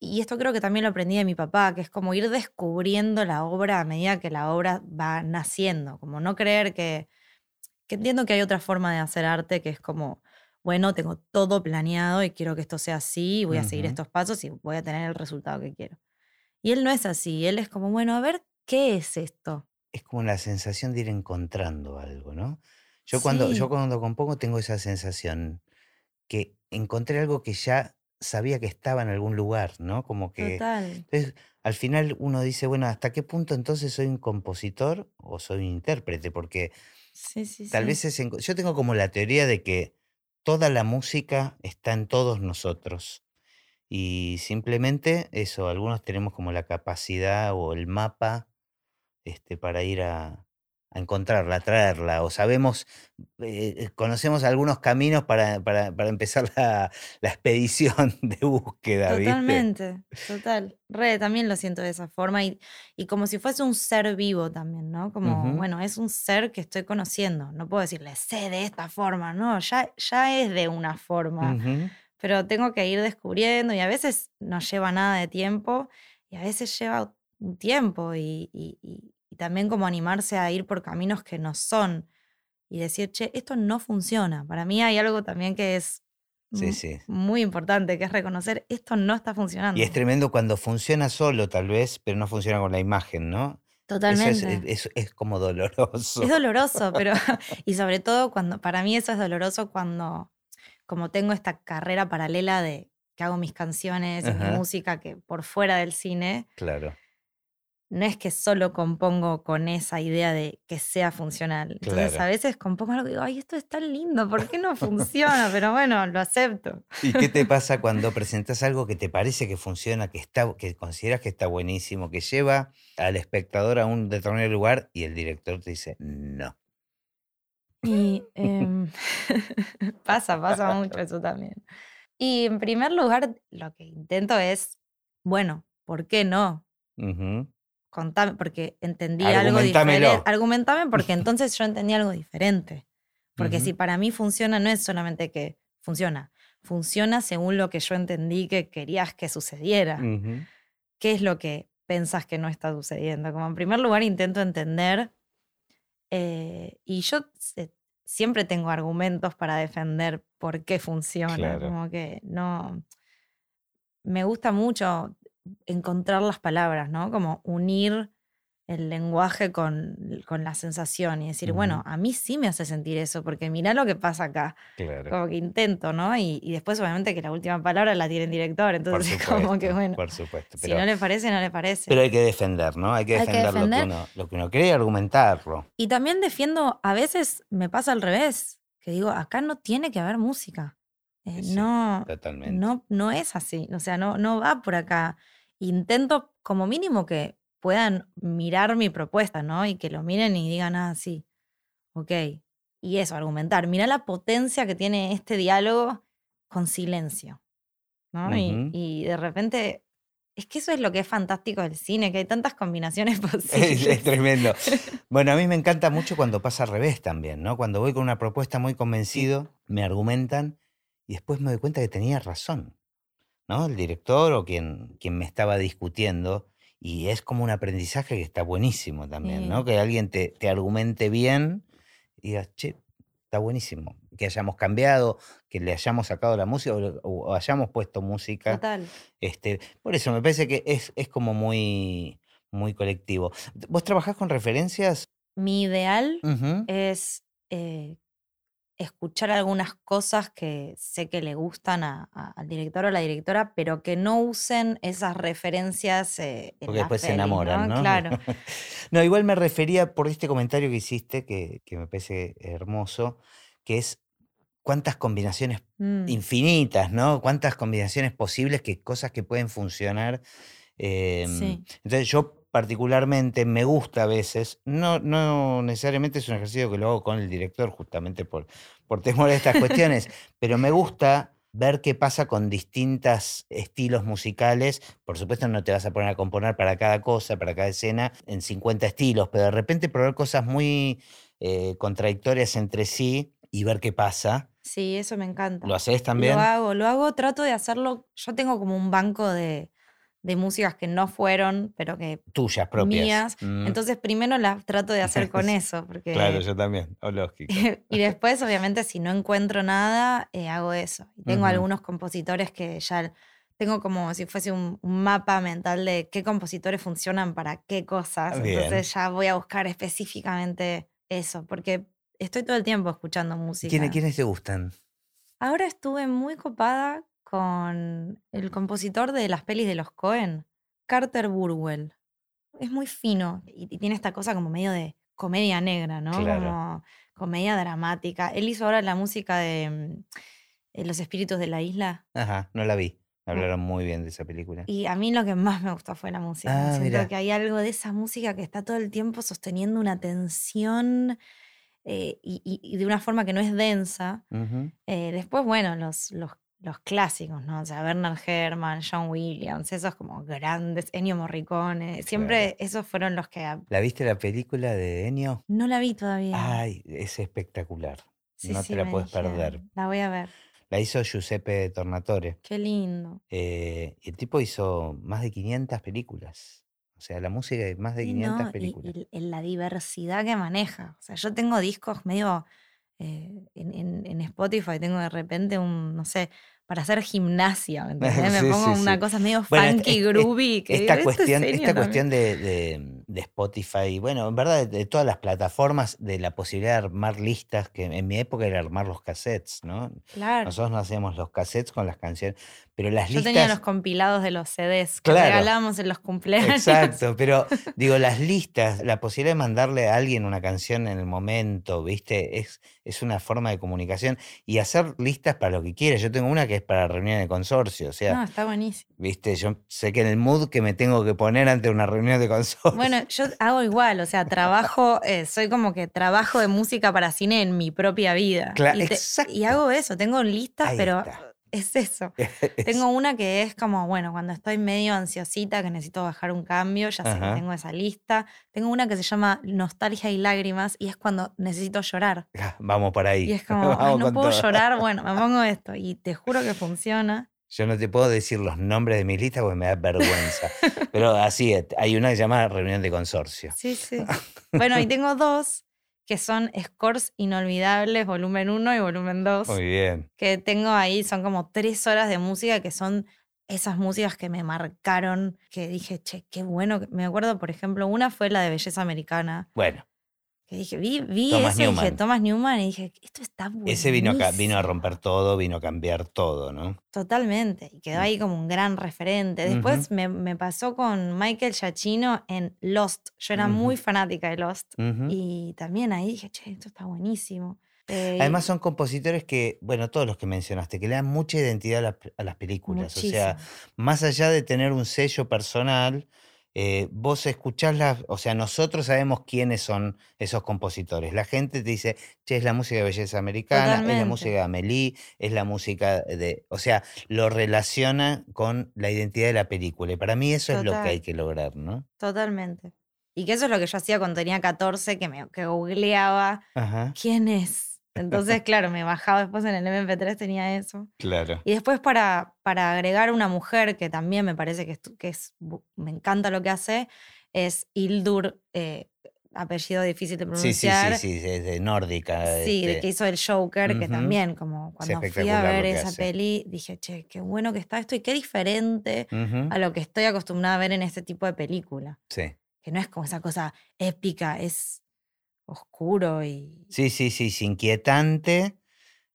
y esto creo que también lo aprendí de mi papá, que es como ir descubriendo la obra a medida que la obra va naciendo. Como no creer que, que entiendo que hay otra forma de hacer arte que es como bueno, tengo todo planeado y quiero que esto sea así, voy a seguir estos pasos y voy a tener el resultado que quiero. Y él no es así, él es como, bueno, a ver, ¿qué es esto? Es como la sensación de ir encontrando algo, ¿no? Yo cuando, yo cuando compongo tengo esa sensación que encontré algo que ya sabía que estaba en algún lugar, ¿no? Como que... Total. Entonces, al final uno dice, bueno, ¿hasta qué punto entonces soy un compositor o soy un intérprete? Porque sí, sí, tal vez es... Yo tengo como la teoría de que toda la música está en todos nosotros. Y simplemente eso, algunos tenemos como la capacidad o el mapa este, para ir a, a encontrarla, a traerla, o sabemos, eh, eh, conocemos algunos caminos para, para, para empezar la, la, expedición de búsqueda. Totalmente, total. Re, también lo siento de esa forma y, y, como si fuese un ser vivo también, ¿no? Como, bueno, es un ser que estoy conociendo, no puedo decirle, sé de esta forma, no, ya, ya es de una forma, pero tengo que ir descubriendo y a veces no lleva nada de tiempo y a veces lleva un tiempo y, y y también como animarse a ir por caminos que no son y decir, che, esto no funciona. Para mí hay algo también que es muy importante, que es reconocer, esto no está funcionando. Y es tremendo cuando funciona solo tal vez, pero no funciona con la imagen, ¿no? Totalmente. es, es, como doloroso. Es doloroso, pero y sobre todo cuando, para mí eso es doloroso cuando, como tengo esta carrera paralela de que hago mis canciones y mi música que por fuera del cine. Claro no es que solo compongo con esa idea de que sea funcional. Entonces a veces compongo algo y digo, ay, esto es tan lindo, ¿por qué no funciona? Pero bueno, lo acepto. ¿Y qué te pasa cuando presentas algo que te parece que funciona, que, está, que consideras que está buenísimo, que lleva al espectador a un determinado lugar y el director te dice, no? Y em, pasa, pasa mucho eso también. Y en primer lugar, lo que intento es, bueno, ¿por qué no? Contame, porque entendí algo diferente. Argumentame porque entonces yo entendí algo diferente. Porque si para mí funciona, no es solamente que funciona, funciona según lo que yo entendí que querías que sucediera. ¿Qué es lo que pensás que no está sucediendo? Como en primer lugar intento entender eh, y yo siempre tengo argumentos para defender por qué funciona. Como que no. Me gusta mucho encontrar las palabras, ¿no? Como unir el lenguaje con, con la sensación y decir, bueno, a mí sí me hace sentir eso, porque mira lo que pasa acá. Como que intento, ¿no? Y, después, obviamente, que la última palabra la tiene el director, entonces, como que bueno. Por supuesto. si no le parece, no le parece. Pero hay que defender, ¿no? Hay que defender, Lo, que uno, lo que uno cree y argumentarlo. Y también defiendo, a veces me pasa al revés, que digo, acá no tiene que haber música. Eh, no, no, no es así, o sea, no, no va por acá. Intento como mínimo que puedan mirar mi propuesta, ¿no? Y que lo miren y digan, ah, sí, ok. Y eso, argumentar. Mira la potencia que tiene este diálogo con silencio, ¿no? y, y, de repente, es que eso es lo que es fantástico del cine, que hay tantas combinaciones posibles. Es, tremendo. Bueno, a mí me encanta mucho cuando pasa al revés también, ¿no? Cuando voy con una propuesta muy convencido, me argumentan y después me doy cuenta que tenía razón, ¿no? El director o quien, quien me estaba discutiendo. Y es como un aprendizaje que está buenísimo también, ¿no? Que alguien te, te argumente bien y digas, che, está buenísimo. Que hayamos cambiado, que le hayamos sacado la música o, hayamos puesto música. Total. Este, por eso me parece que es, es como muy, muy colectivo. ¿Vos trabajás con referencias? Mi ideal es eh, escuchar algunas cosas que sé que le gustan al director o a la directora, pero que no usen esas referencias. Eh, Porque después se enamoran, ¿no? Claro. no, igual me refería por este comentario que hiciste, que, me parece hermoso, que es cuántas combinaciones mm. infinitas, ¿no? Cuántas combinaciones posibles, que cosas que pueden funcionar. Em, entonces yo particularmente me gusta a veces, no, no necesariamente es un ejercicio que lo hago con el director justamente por, por temor a estas cuestiones, pero me gusta ver qué pasa con distintos estilos musicales. Por supuesto, no te vas a poner a componer para cada cosa, para cada escena, en 50 estilos, pero de repente probar cosas muy eh, contradictorias entre sí y ver qué pasa. Sí, eso me encanta. ¿Lo haces también? Lo hago, lo hago, trato de hacerlo. Yo tengo como un banco de, de músicas que no fueron, pero que Tuyas propias. mías. Mm. Entonces primero las trato de hacer con eso, porque Claro, yo también. O lógico. y después, obviamente, si no encuentro nada, eh, hago eso. Y tengo Ujú. algunos compositores que ya tengo como si fuese un, un mapa mental de qué compositores funcionan para qué cosas. Bien. Entonces ya voy a buscar específicamente eso, porque estoy todo el tiempo escuchando música. ¿Quiénes, ¿Quiénes te gustan? Ahora estuve muy copada con el compositor de las pelis de los Cohen, Carter Burwell. Es muy fino y, y tiene esta cosa como medio de comedia negra, ¿no? Claro. Como comedia dramática. Él hizo ahora la música de mm, eh, Los Espíritus de la Isla. Ajá, no la vi. Me hablaron muy bien de esa película. Y a mí lo que más me gustó fue la música. Ah, Siento mirá. que hay algo de esa música que está todo el tiempo sosteniendo una tensión eh, y, y- y de una forma que no es densa. Eh, después, bueno, los, los, los clásicos, ¿no? O sea, Bernard Herrmann, John Williams, esos como grandes, Ennio Morricone. Siempre esos fueron los que... ¿La viste la película de Ennio? No la vi todavía. Ay, es espectacular. Sí, no sí, te la puedes dijeron. perder. La voy a ver. La hizo Giuseppe Tornatore. Qué lindo. Eh, y el tipo hizo más de 500 películas. O sea, la música de más de Sí, 500 ¿no? Y- películas. Y, en la diversidad que maneja. O sea, yo tengo discos medio eh, en, en- en Spotify, tengo de repente un, no sé, para hacer gimnasia, ¿me entendés? Me pongo sí, una sí. cosa medio Bueno, funky, es- es- groovy. Que Esta digo, ¿esto es cuestión, serio esta también? cuestión de, de- de Spotify, bueno, en verdad de, de todas las plataformas, de la posibilidad de armar listas, que en mi época era armar los cassettes, ¿no? Claro. Nosotros no hacíamos los cassettes con las canciones, pero las Yo listas... tenía los compilados de los CDs que Claro. regalábamos en los cumpleaños. Exacto, pero digo, las listas, la posibilidad de mandarle a alguien una canción en el momento, ¿viste? Es, es una forma de comunicación y hacer listas para lo que quieras. Yo tengo una que es para reunión de consorcio, o sea, No, está buenísimo. ¿viste? Yo sé que en el mood que me tengo que poner ante una reunión de consorcio. Bueno, yo hago igual, o sea, trabajo, eh, soy como que trabajo de música para cine en mi propia vida. Cla- y, te- y hago eso, tengo listas, Ahí pero está. es eso. Es- Tengo una que es como, bueno, cuando estoy medio ansiosita, que necesito bajar un cambio, ya sé que tengo esa lista. Tengo una que se llama Nostalgia y Lágrimas y es cuando necesito llorar. Ah, Vamos por ahí. Y es como, "Ay, Vamos no puedo todo. llorar, bueno, me pongo esto y te juro que funciona. Yo no te puedo decir los nombres de mis listas porque me da vergüenza. Pero así, es, hay una que se llama reunión de consorcio. Sí, sí. Bueno, y tengo dos que son Scores Inolvidables, volumen 1 y volumen 2. Muy bien. que tengo ahí, son como tres horas de música que son esas músicas que me marcaron, que dije, che, qué bueno. que-". Me acuerdo, por ejemplo, una fue la de Belleza Americana, Bueno, que dije, vi, vi Thomas eso y dije, Newman. Thomas Newman, y dije, esto está buenísimo. ese vino vino a romper todo, vino a cambiar todo, ¿no? Totalmente, y quedó Mm. ahí como un gran referente. Después me, me pasó con Michael Giacchino en Lost. Yo era muy fanática de Lost. Y también ahí dije, che, esto está buenísimo. Eh, y- Además son compositores que, bueno, todos los que mencionaste, que le dan mucha identidad a, las pe- a las películas. O sea, muchísimo. más allá de tener un sello personal, eh, vos escuchás las, o sea, nosotros sabemos quiénes son esos compositores. La gente te dice, che, es la música de belleza americana, es la música de Amélie, es la música de, o sea, lo relaciona con la identidad de la película. Y para mí eso es lo que hay que lograr, ¿no? Totalmente. Y que eso es lo que yo hacía cuando tenía 14, que me que googleaba Ajá, quién es. Entonces, claro, me bajaba después en el MP3, tenía eso. claro. Y después para, para agregar una mujer que también me parece que es, que es me encanta lo que hace, es Hildur, eh, apellido difícil de Sí, sí, pronunciar. sí, sí, es de nórdica. Sí, este, que hizo el Joker, que también, como cuando fui a ver esa hace. peli, dije, che, qué bueno que está esto y qué diferente a lo que estoy acostumbrada a ver en este tipo de película. Sí. Que no es como esa cosa épica, es oscuro y Sí, sí, sí, sí, inquietante,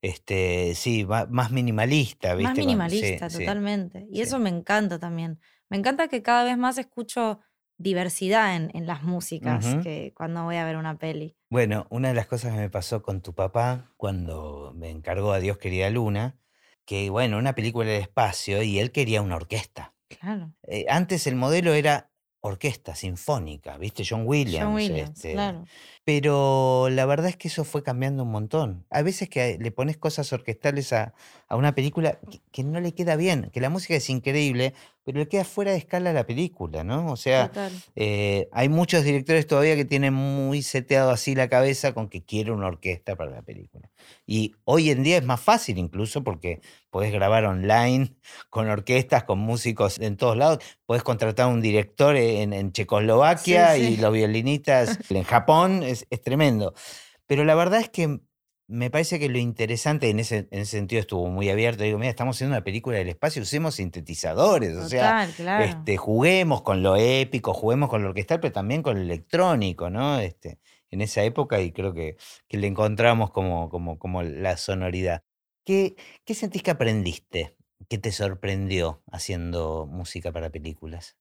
este, sí, más minimalista, ¿viste? más sí, minimalista, sí, totalmente. Y sí. eso me encanta también. Me encanta que cada vez más escucho diversidad en, en las músicas que cuando voy a ver una peli. Bueno, una de las cosas que me pasó con tu papá cuando me encargó a Dios quería Luna, que bueno, una película del espacio y él quería una orquesta. Claro. Eh, antes el modelo era orquesta sinfónica, ¿viste? John Williams. John Williams, este, claro. Pero la verdad es que eso fue cambiando un montón. A veces que le pones cosas orquestales a, a una película que, que no le queda bien, que la música es increíble, pero le queda fuera de escala a la película, ¿no? O sea, eh, hay muchos directores todavía que tienen muy seteado así la cabeza con que quiero una orquesta para la película. Y hoy en día es más fácil incluso porque podés grabar online con orquestas, con músicos en todos lados. Podés contratar a un director en, en Checoslovaquia Sí, y los violinistas en Japón. Es, es tremendo. Pero la verdad es que me parece que lo interesante en ese, en ese sentido estuvo muy abierto. Digo, mira, estamos haciendo una película del espacio, usemos sintetizadores. O sea, Total, claro. este, juguemos con lo épico, juguemos con lo orquestal, pero también con lo electrónico, ¿no? Este, en esa época y creo que, que le encontramos como, como, como la sonoridad. ¿Qué, ¿Qué sentís que aprendiste, que te sorprendió haciendo música para películas?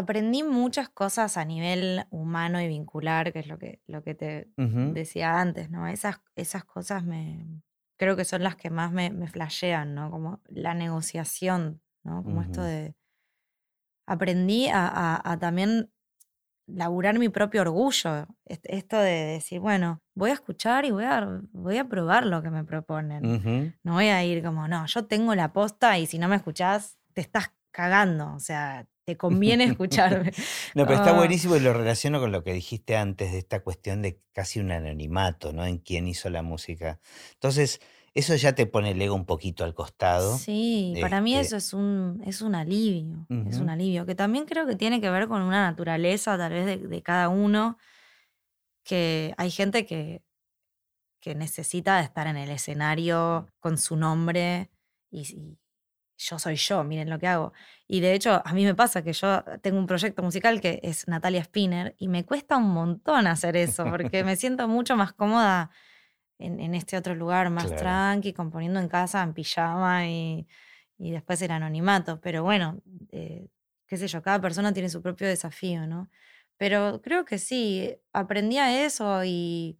Aprendí muchas cosas a nivel humano y vincular, que es lo que, lo que te decía antes, ¿no? Esas, esas cosas me creo que son las que más me, me flashean, ¿no? Como la negociación, ¿no? Como esto de. Aprendí a, a- a también laburar mi propio orgullo. est- Esto de decir, bueno, voy a escuchar y voy a, voy a probar lo que me proponen. No voy a ir como, no, yo tengo la posta y si no me escuchás, te estás cagando. O sea, te conviene escucharme. No, pero está Ah, buenísimo y lo relaciono con lo que dijiste antes de esta cuestión de casi un anonimato, ¿no? En quién hizo la música. Entonces, eso ya te pone el ego un poquito al costado. Sí, para mí Este, eso es un, es un alivio, es un alivio, que también creo que tiene que ver con una naturaleza tal vez de, de cada uno, que hay gente que, que necesita estar en el escenario con su nombre y, y yo soy yo, miren lo que hago. Y de hecho, a mí me pasa que yo tengo un proyecto musical que es Natalia Spinner y me cuesta un montón hacer eso, porque me siento mucho más cómoda en, en este otro lugar, más Claro. tranqui, componiendo en casa, en pijama y, y después el anonimato. Pero bueno, eh, qué sé yo, cada persona tiene su propio desafío, ¿no? Pero creo que sí, aprendí a eso y,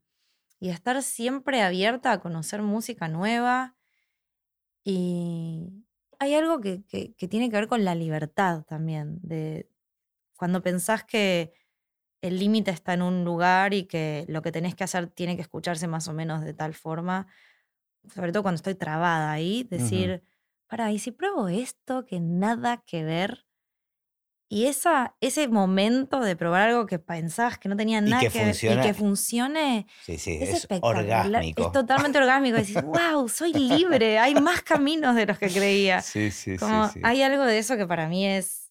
y a estar siempre abierta a conocer música nueva. Y hay algo que, que- que tiene que ver con la libertad también, de cuando pensás que el límite está en un lugar y que lo que tenés que hacer tiene que escucharse más o menos de tal forma, sobre todo cuando estoy trabada ahí, decir, para, ¿y si pruebo esto que nada que ver? Y esa, ese momento de probar algo que pensabas que no tenía Y nada que que ver y funciona. que funcione, Sí, sí, es es espectacular. Es orgásmico. totalmente orgásmico. Decís, wow, soy libre, hay más caminos de los que creía. Sí, sí, sí, Como sí. hay algo de eso que para mí es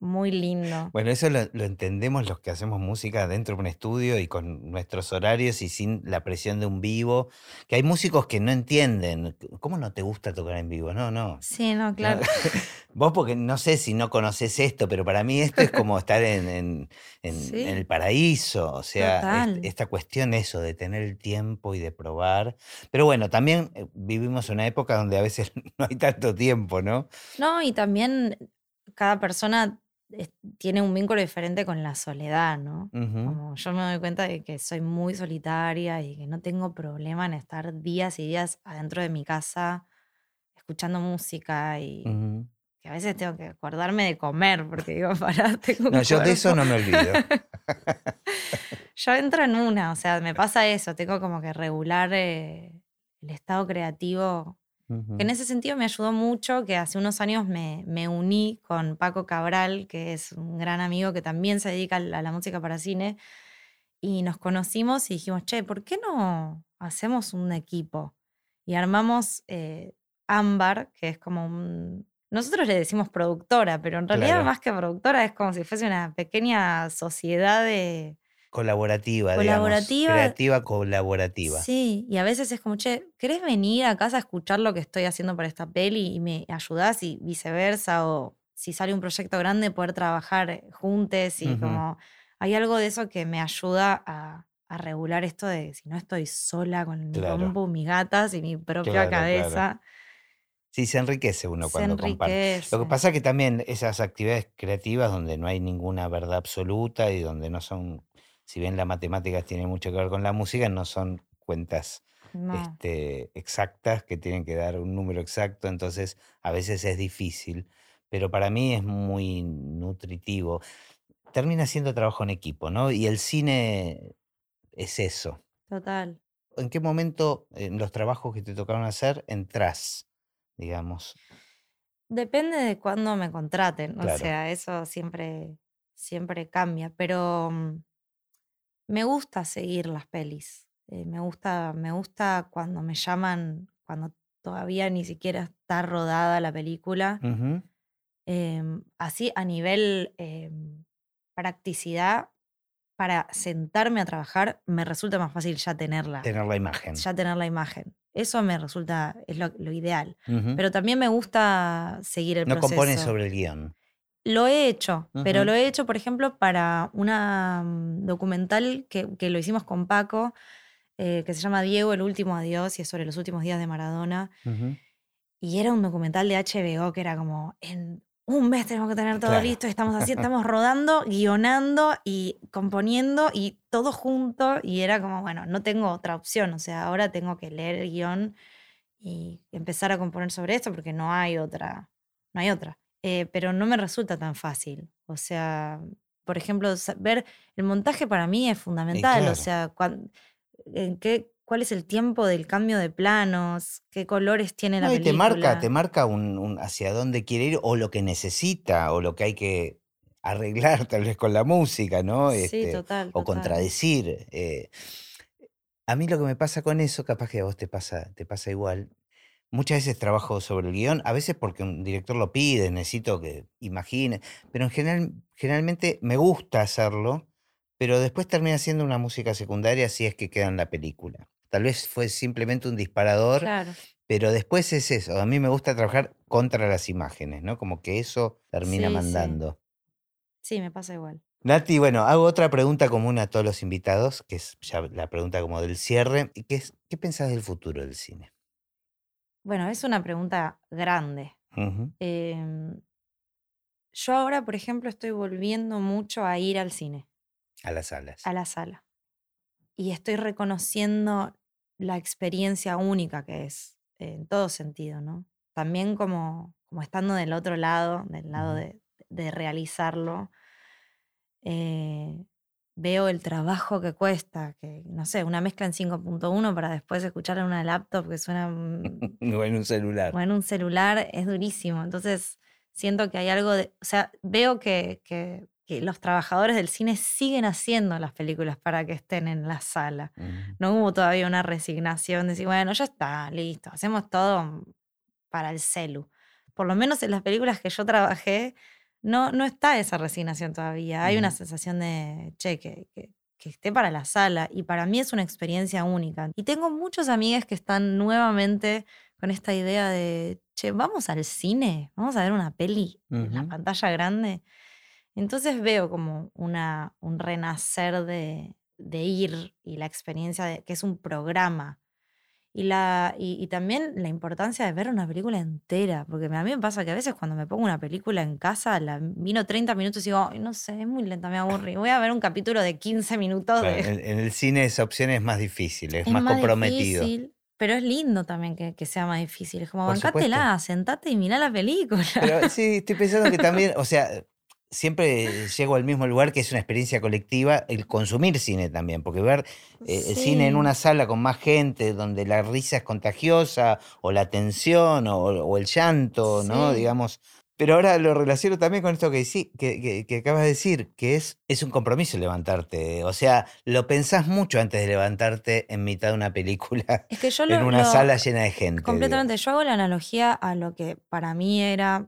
muy lindo. Bueno, eso lo, lo entendemos los que hacemos música dentro de un estudio y con nuestros horarios y sin la presión de un vivo. Que hay músicos que no entienden. ¿Cómo no te gusta tocar en vivo? No, no. Sí, no, No, claro. Vos porque no sé si no conoces esto, pero para mí esto es como estar en, en- en- en Sí, el paraíso. O sea, es- esta cuestión eso de tener el tiempo y de probar. Pero bueno, también eh, vivimos una época donde a veces no hay tanto tiempo, ¿no? No, y también cada persona es- tiene un vínculo diferente con la soledad, ¿no? Como yo me doy cuenta de que soy muy solitaria y que no tengo problema en estar días y días adentro de mi casa escuchando música y que a veces tengo que acordarme de comer porque digo, pará, tengo No, yo de eso no me olvido. Yo entro en una, o sea, me pasa eso, tengo como que regular eh, el estado creativo, en ese sentido me ayudó mucho, que hace unos años me, me uní con Paco Cabral, que es un gran amigo que también se dedica a la a la música para cine, y nos conocimos y dijimos, che, ¿por qué no hacemos un equipo? Y armamos eh, Ámbar, que es como un... Nosotros le decimos productora, pero en realidad Claro. más que productora es como si fuese una pequeña sociedad de Colaborativa, digamos. colaborativa. Creativa colaborativa. Sí, y a veces es como, che, ¿querés venir a casa a escuchar lo que estoy haciendo para esta peli y me ayudás y viceversa? O si sale un proyecto grande, poder trabajar juntos y como hay algo de eso que me ayuda a, a regular esto de si no estoy sola con mi compu, mis gatas y mi propia Claro, claro. cabeza, Sí, se enriquece uno se cuando comparte. Lo que enriquece. pasa que también esas actividades creativas donde no hay ninguna verdad absoluta y donde no son, si bien la matemática tiene mucho que ver con la música, no son cuentas No, este, exactas que tienen que dar un número exacto, entonces a veces es difícil. pero para mí es muy nutritivo. Termina siendo trabajo en equipo, ¿no? Y el cine es eso. Total. ¿En qué momento en los trabajos que te tocaron hacer entras, digamos? Depende de cuándo me contraten, o sea, eso siempre, siempre cambia, pero mm, me gusta seguir las pelis. eh, me gusta, me gusta cuando me llaman, cuando todavía ni siquiera está rodada la película. Em, así a nivel em, practicidad, para sentarme a trabajar, me resulta más fácil ya tenerla, Tener la imagen. ya tener la imagen. Eso me resulta, es lo, lo ideal. Pero también me gusta seguir el no proceso. compones sobre el guion. Lo he hecho, pero lo he hecho, por ejemplo, para una mm, documental que, que lo hicimos con Paco, eh, que se llama Diego, el último adiós, y es sobre los últimos días de Maradona. Y era un documental de HBO que era como, en un mes tenemos que tener todo Claro. listo, estamos así, estamos rodando, guionando y componiendo y todo junto. Y era como, bueno, no tengo otra opción, o sea, ahora tengo que leer el guion y empezar a componer sobre esto porque no hay otra, no hay otra. Eh, pero no me resulta tan fácil. O sea, por ejemplo, ver el montaje para mí es fundamental. claro. O sea, cuan- en qué, cuál es el tiempo del cambio de planos, qué colores tiene la No, y te película. marca, te marca un, un hacia dónde quiere ir o lo que necesita o lo que hay que arreglar tal vez con la música, ¿no? Sí, Este, total. o total. contradecir. eh. A mí lo que me pasa con eso, capaz que a vos te pasa, te pasa igual. Muchas veces trabajo sobre el guion, a veces porque un director lo pide, necesito que imagine, pero en general, generalmente me gusta hacerlo, pero después termina siendo una música secundaria si es que queda en la película. Tal vez fue simplemente un disparador, Claro. pero después es eso. A mí me gusta trabajar contra las imágenes, ¿no? Como que eso termina Sí, mandando. Sí, me pasa igual. Nati, bueno, hago otra pregunta común a todos los invitados, que es ya la pregunta como del cierre, y que es, ¿qué pensás del futuro del cine? Bueno, es una pregunta grande. Em, yo ahora, por ejemplo, estoy volviendo mucho a ir al cine, A las salas. a la sala. Y estoy reconociendo la experiencia única que es, en todo sentido, ¿no? También como, como estando del otro lado, del lado de, de realizarlo, eh, veo el trabajo que cuesta, que no sé, una mezcla en 5.1 para después escuchar en una laptop que suena mm, o en un celular. o en un celular es durísimo. Entonces, siento que hay algo de. O sea, veo que, que- que los trabajadores del cine siguen haciendo las películas para que estén en la sala. Ujú. No hubo todavía una resignación de decir, bueno, ya está, listo, hacemos todo para el celu. Por lo menos en las películas que yo trabajé, no, no está esa resignación todavía. Hay una sensación de, che, que, que- que esté para la sala. Y para mí es una experiencia única. Y tengo muchos amigas que están nuevamente con esta idea de, che, vamos al cine, vamos a ver una peli en la pantalla grande. Entonces veo como una, un renacer de, de ir y la experiencia de que es un programa. Y, la, y, y también la importancia de ver una película entera, porque a mí me pasa que a veces cuando me pongo una película en casa, la miro 30 minutos y digo, "Ay, no sé, es muy lenta, me aburrí. Voy a ver un capítulo de 15 minutos Claro, en, en el cine esa opción es más difícil, es, Es más, más comprometido. difícil, pero es lindo también que, que sea más difícil. Es como, bancátela, sentate y mirá la película. Pero sí, estoy pensando que también, o sea, siempre llego al mismo lugar que es una experiencia colectiva, el consumir cine también, porque ver eh, el cine en Sí. una sala con más gente, donde la risa es contagiosa, o la tensión, o, o el llanto, ¿no? Sí. Digamos. Pero ahora lo relaciono también con esto que, decí- que, que- que acabas de decir, que es, es un compromiso levantarte. O sea, lo pensás mucho antes de levantarte en mitad de una película Es que yo en lo, una lo- sala llena de gente. completamente, yo hago la analogía a lo que para mí era,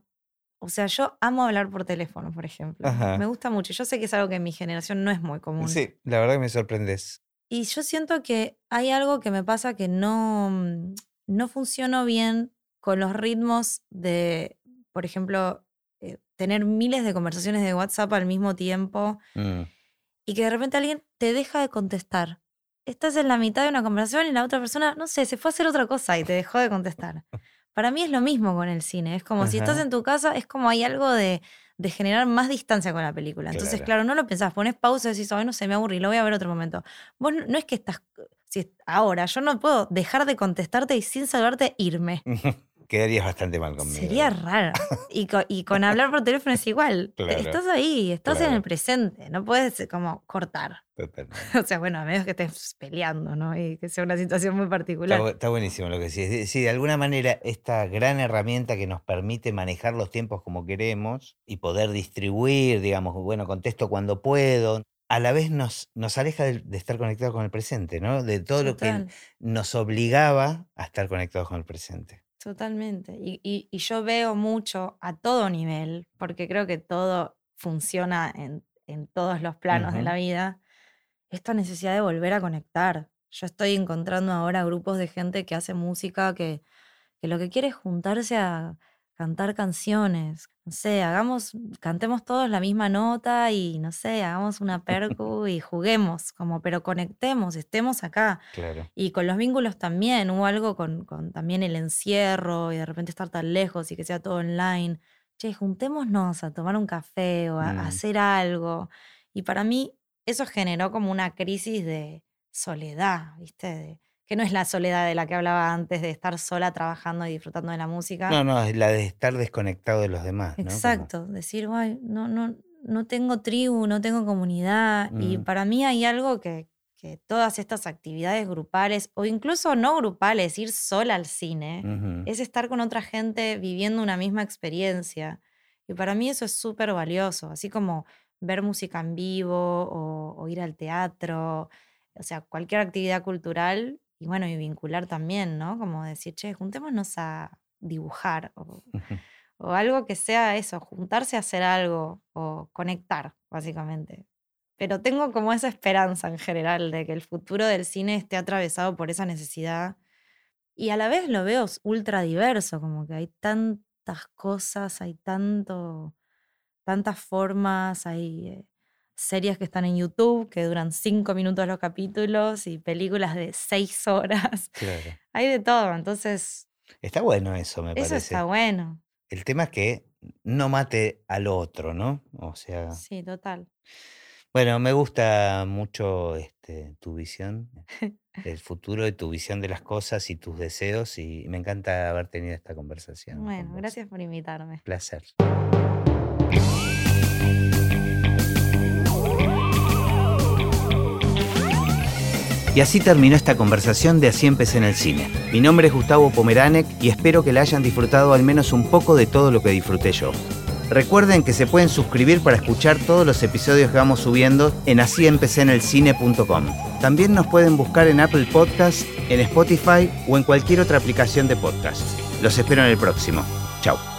o sea, yo amo hablar por teléfono, por ejemplo. Ajá. Me gusta mucho. Yo sé que es algo que en mi generación no es muy común. Sí, la verdad que me sorprendes. Y yo siento que hay algo que me pasa que no, mm, no funciono bien con los ritmos de, por ejemplo, eh, tener miles de conversaciones de WhatsApp al mismo tiempo Mm. y que de repente alguien te deja de contestar. Estás en la mitad de una conversación y la otra persona, no sé, se fue a hacer otra cosa y te dejó de contestar. Para mí es lo mismo con el cine. Es como si estás en tu casa, es como hay algo de, de generar más distancia con la película. Entonces, Claro. claro, no lo pensás, pones pausa y decís, ay, no sé, me aburrí, lo voy a ver otro momento. Vos no, no es que estás, si ahora, yo no puedo dejar de contestarte y sin saludarte irme. Quedarías bastante mal conmigo. Sería raro. Y con, y con hablar por teléfono es igual. Claro. Estás ahí, estás en el presente. No puedes eh, como cortar. Totalmente. O sea, bueno, a menos que estés peleando, ¿no? Y que sea una situación muy particular. está buenísimo lo que decís. Sí, de alguna manera, esta gran herramienta que nos permite manejar los tiempos como queremos y poder distribuir, digamos, bueno, contesto cuando puedo, a la vez nos, nos aleja de, de estar conectados con el presente, ¿no? De todo lo que nos obligaba a estar conectados con el presente. Totalmente. Y, y- y yo veo mucho a todo nivel, porque creo que todo funciona en, en todos los planos de la vida, esta necesidad de volver a conectar. Yo estoy encontrando ahora grupos de gente que hace música que, que lo que quiere es juntarse a cantar canciones. No sé, hagamos, cantemos todos la misma nota y no sé, hagamos una percu y juguemos, como, pero conectemos, estemos acá. Claro. Y con los vínculos también, hubo algo con, con también el encierro y de repente estar tan lejos y que sea todo online. Che, juntémonos a tomar un café o a, a Mm. hacer algo. Y para mí eso generó como una crisis de soledad, ¿viste? De- que no es la soledad de la que hablaba antes, de estar sola trabajando y disfrutando de la música. No, no, es la de estar desconectado de los demás, ¿no? Como- Exacto, decir, "Ay, no, no, no tengo tribu, no tengo comunidad. Y para mí hay algo que, que todas estas actividades grupales, o incluso no grupales, ir sola al cine, es estar con otra gente viviendo una misma experiencia. Y para mí eso es súper valioso, así como ver música en vivo o, o ir al teatro, o sea, cualquier actividad cultural y bueno, y vincular también, ¿no? Como decir, che, juntémonos a dibujar o, o algo que sea eso, juntarse a hacer algo o conectar, básicamente. Pero tengo como esa esperanza en general de que el futuro del cine esté atravesado por esa necesidad. Y a la vez lo veo ultra diverso, como que hay tantas cosas, hay tanto, tantas formas, hay eh, series que están en YouTube que duran cinco minutos los capítulos y películas de seis horas. Claro. Hay de todo, entonces Está bueno eso, me eso parece. está bueno. El tema es que no mate al otro, ¿no? O sea, Sí, total. bueno, me gusta mucho este, tu visión del futuro y tu visión de las cosas y tus deseos y me encanta haber tenido esta conversación. con Bueno, gracias por invitarme. Placer. Y así terminó esta conversación de Así empecé en el cine. Mi nombre es Gustavo Pomeranek y espero que la hayan disfrutado al menos un poco de todo lo que disfruté yo. Recuerden que se pueden suscribir para escuchar todos los episodios que vamos subiendo en asíempecéenelcine.com. También nos pueden buscar en Apple Podcasts, en Spotify o en cualquier otra aplicación de podcast. Los espero en el próximo. Chao.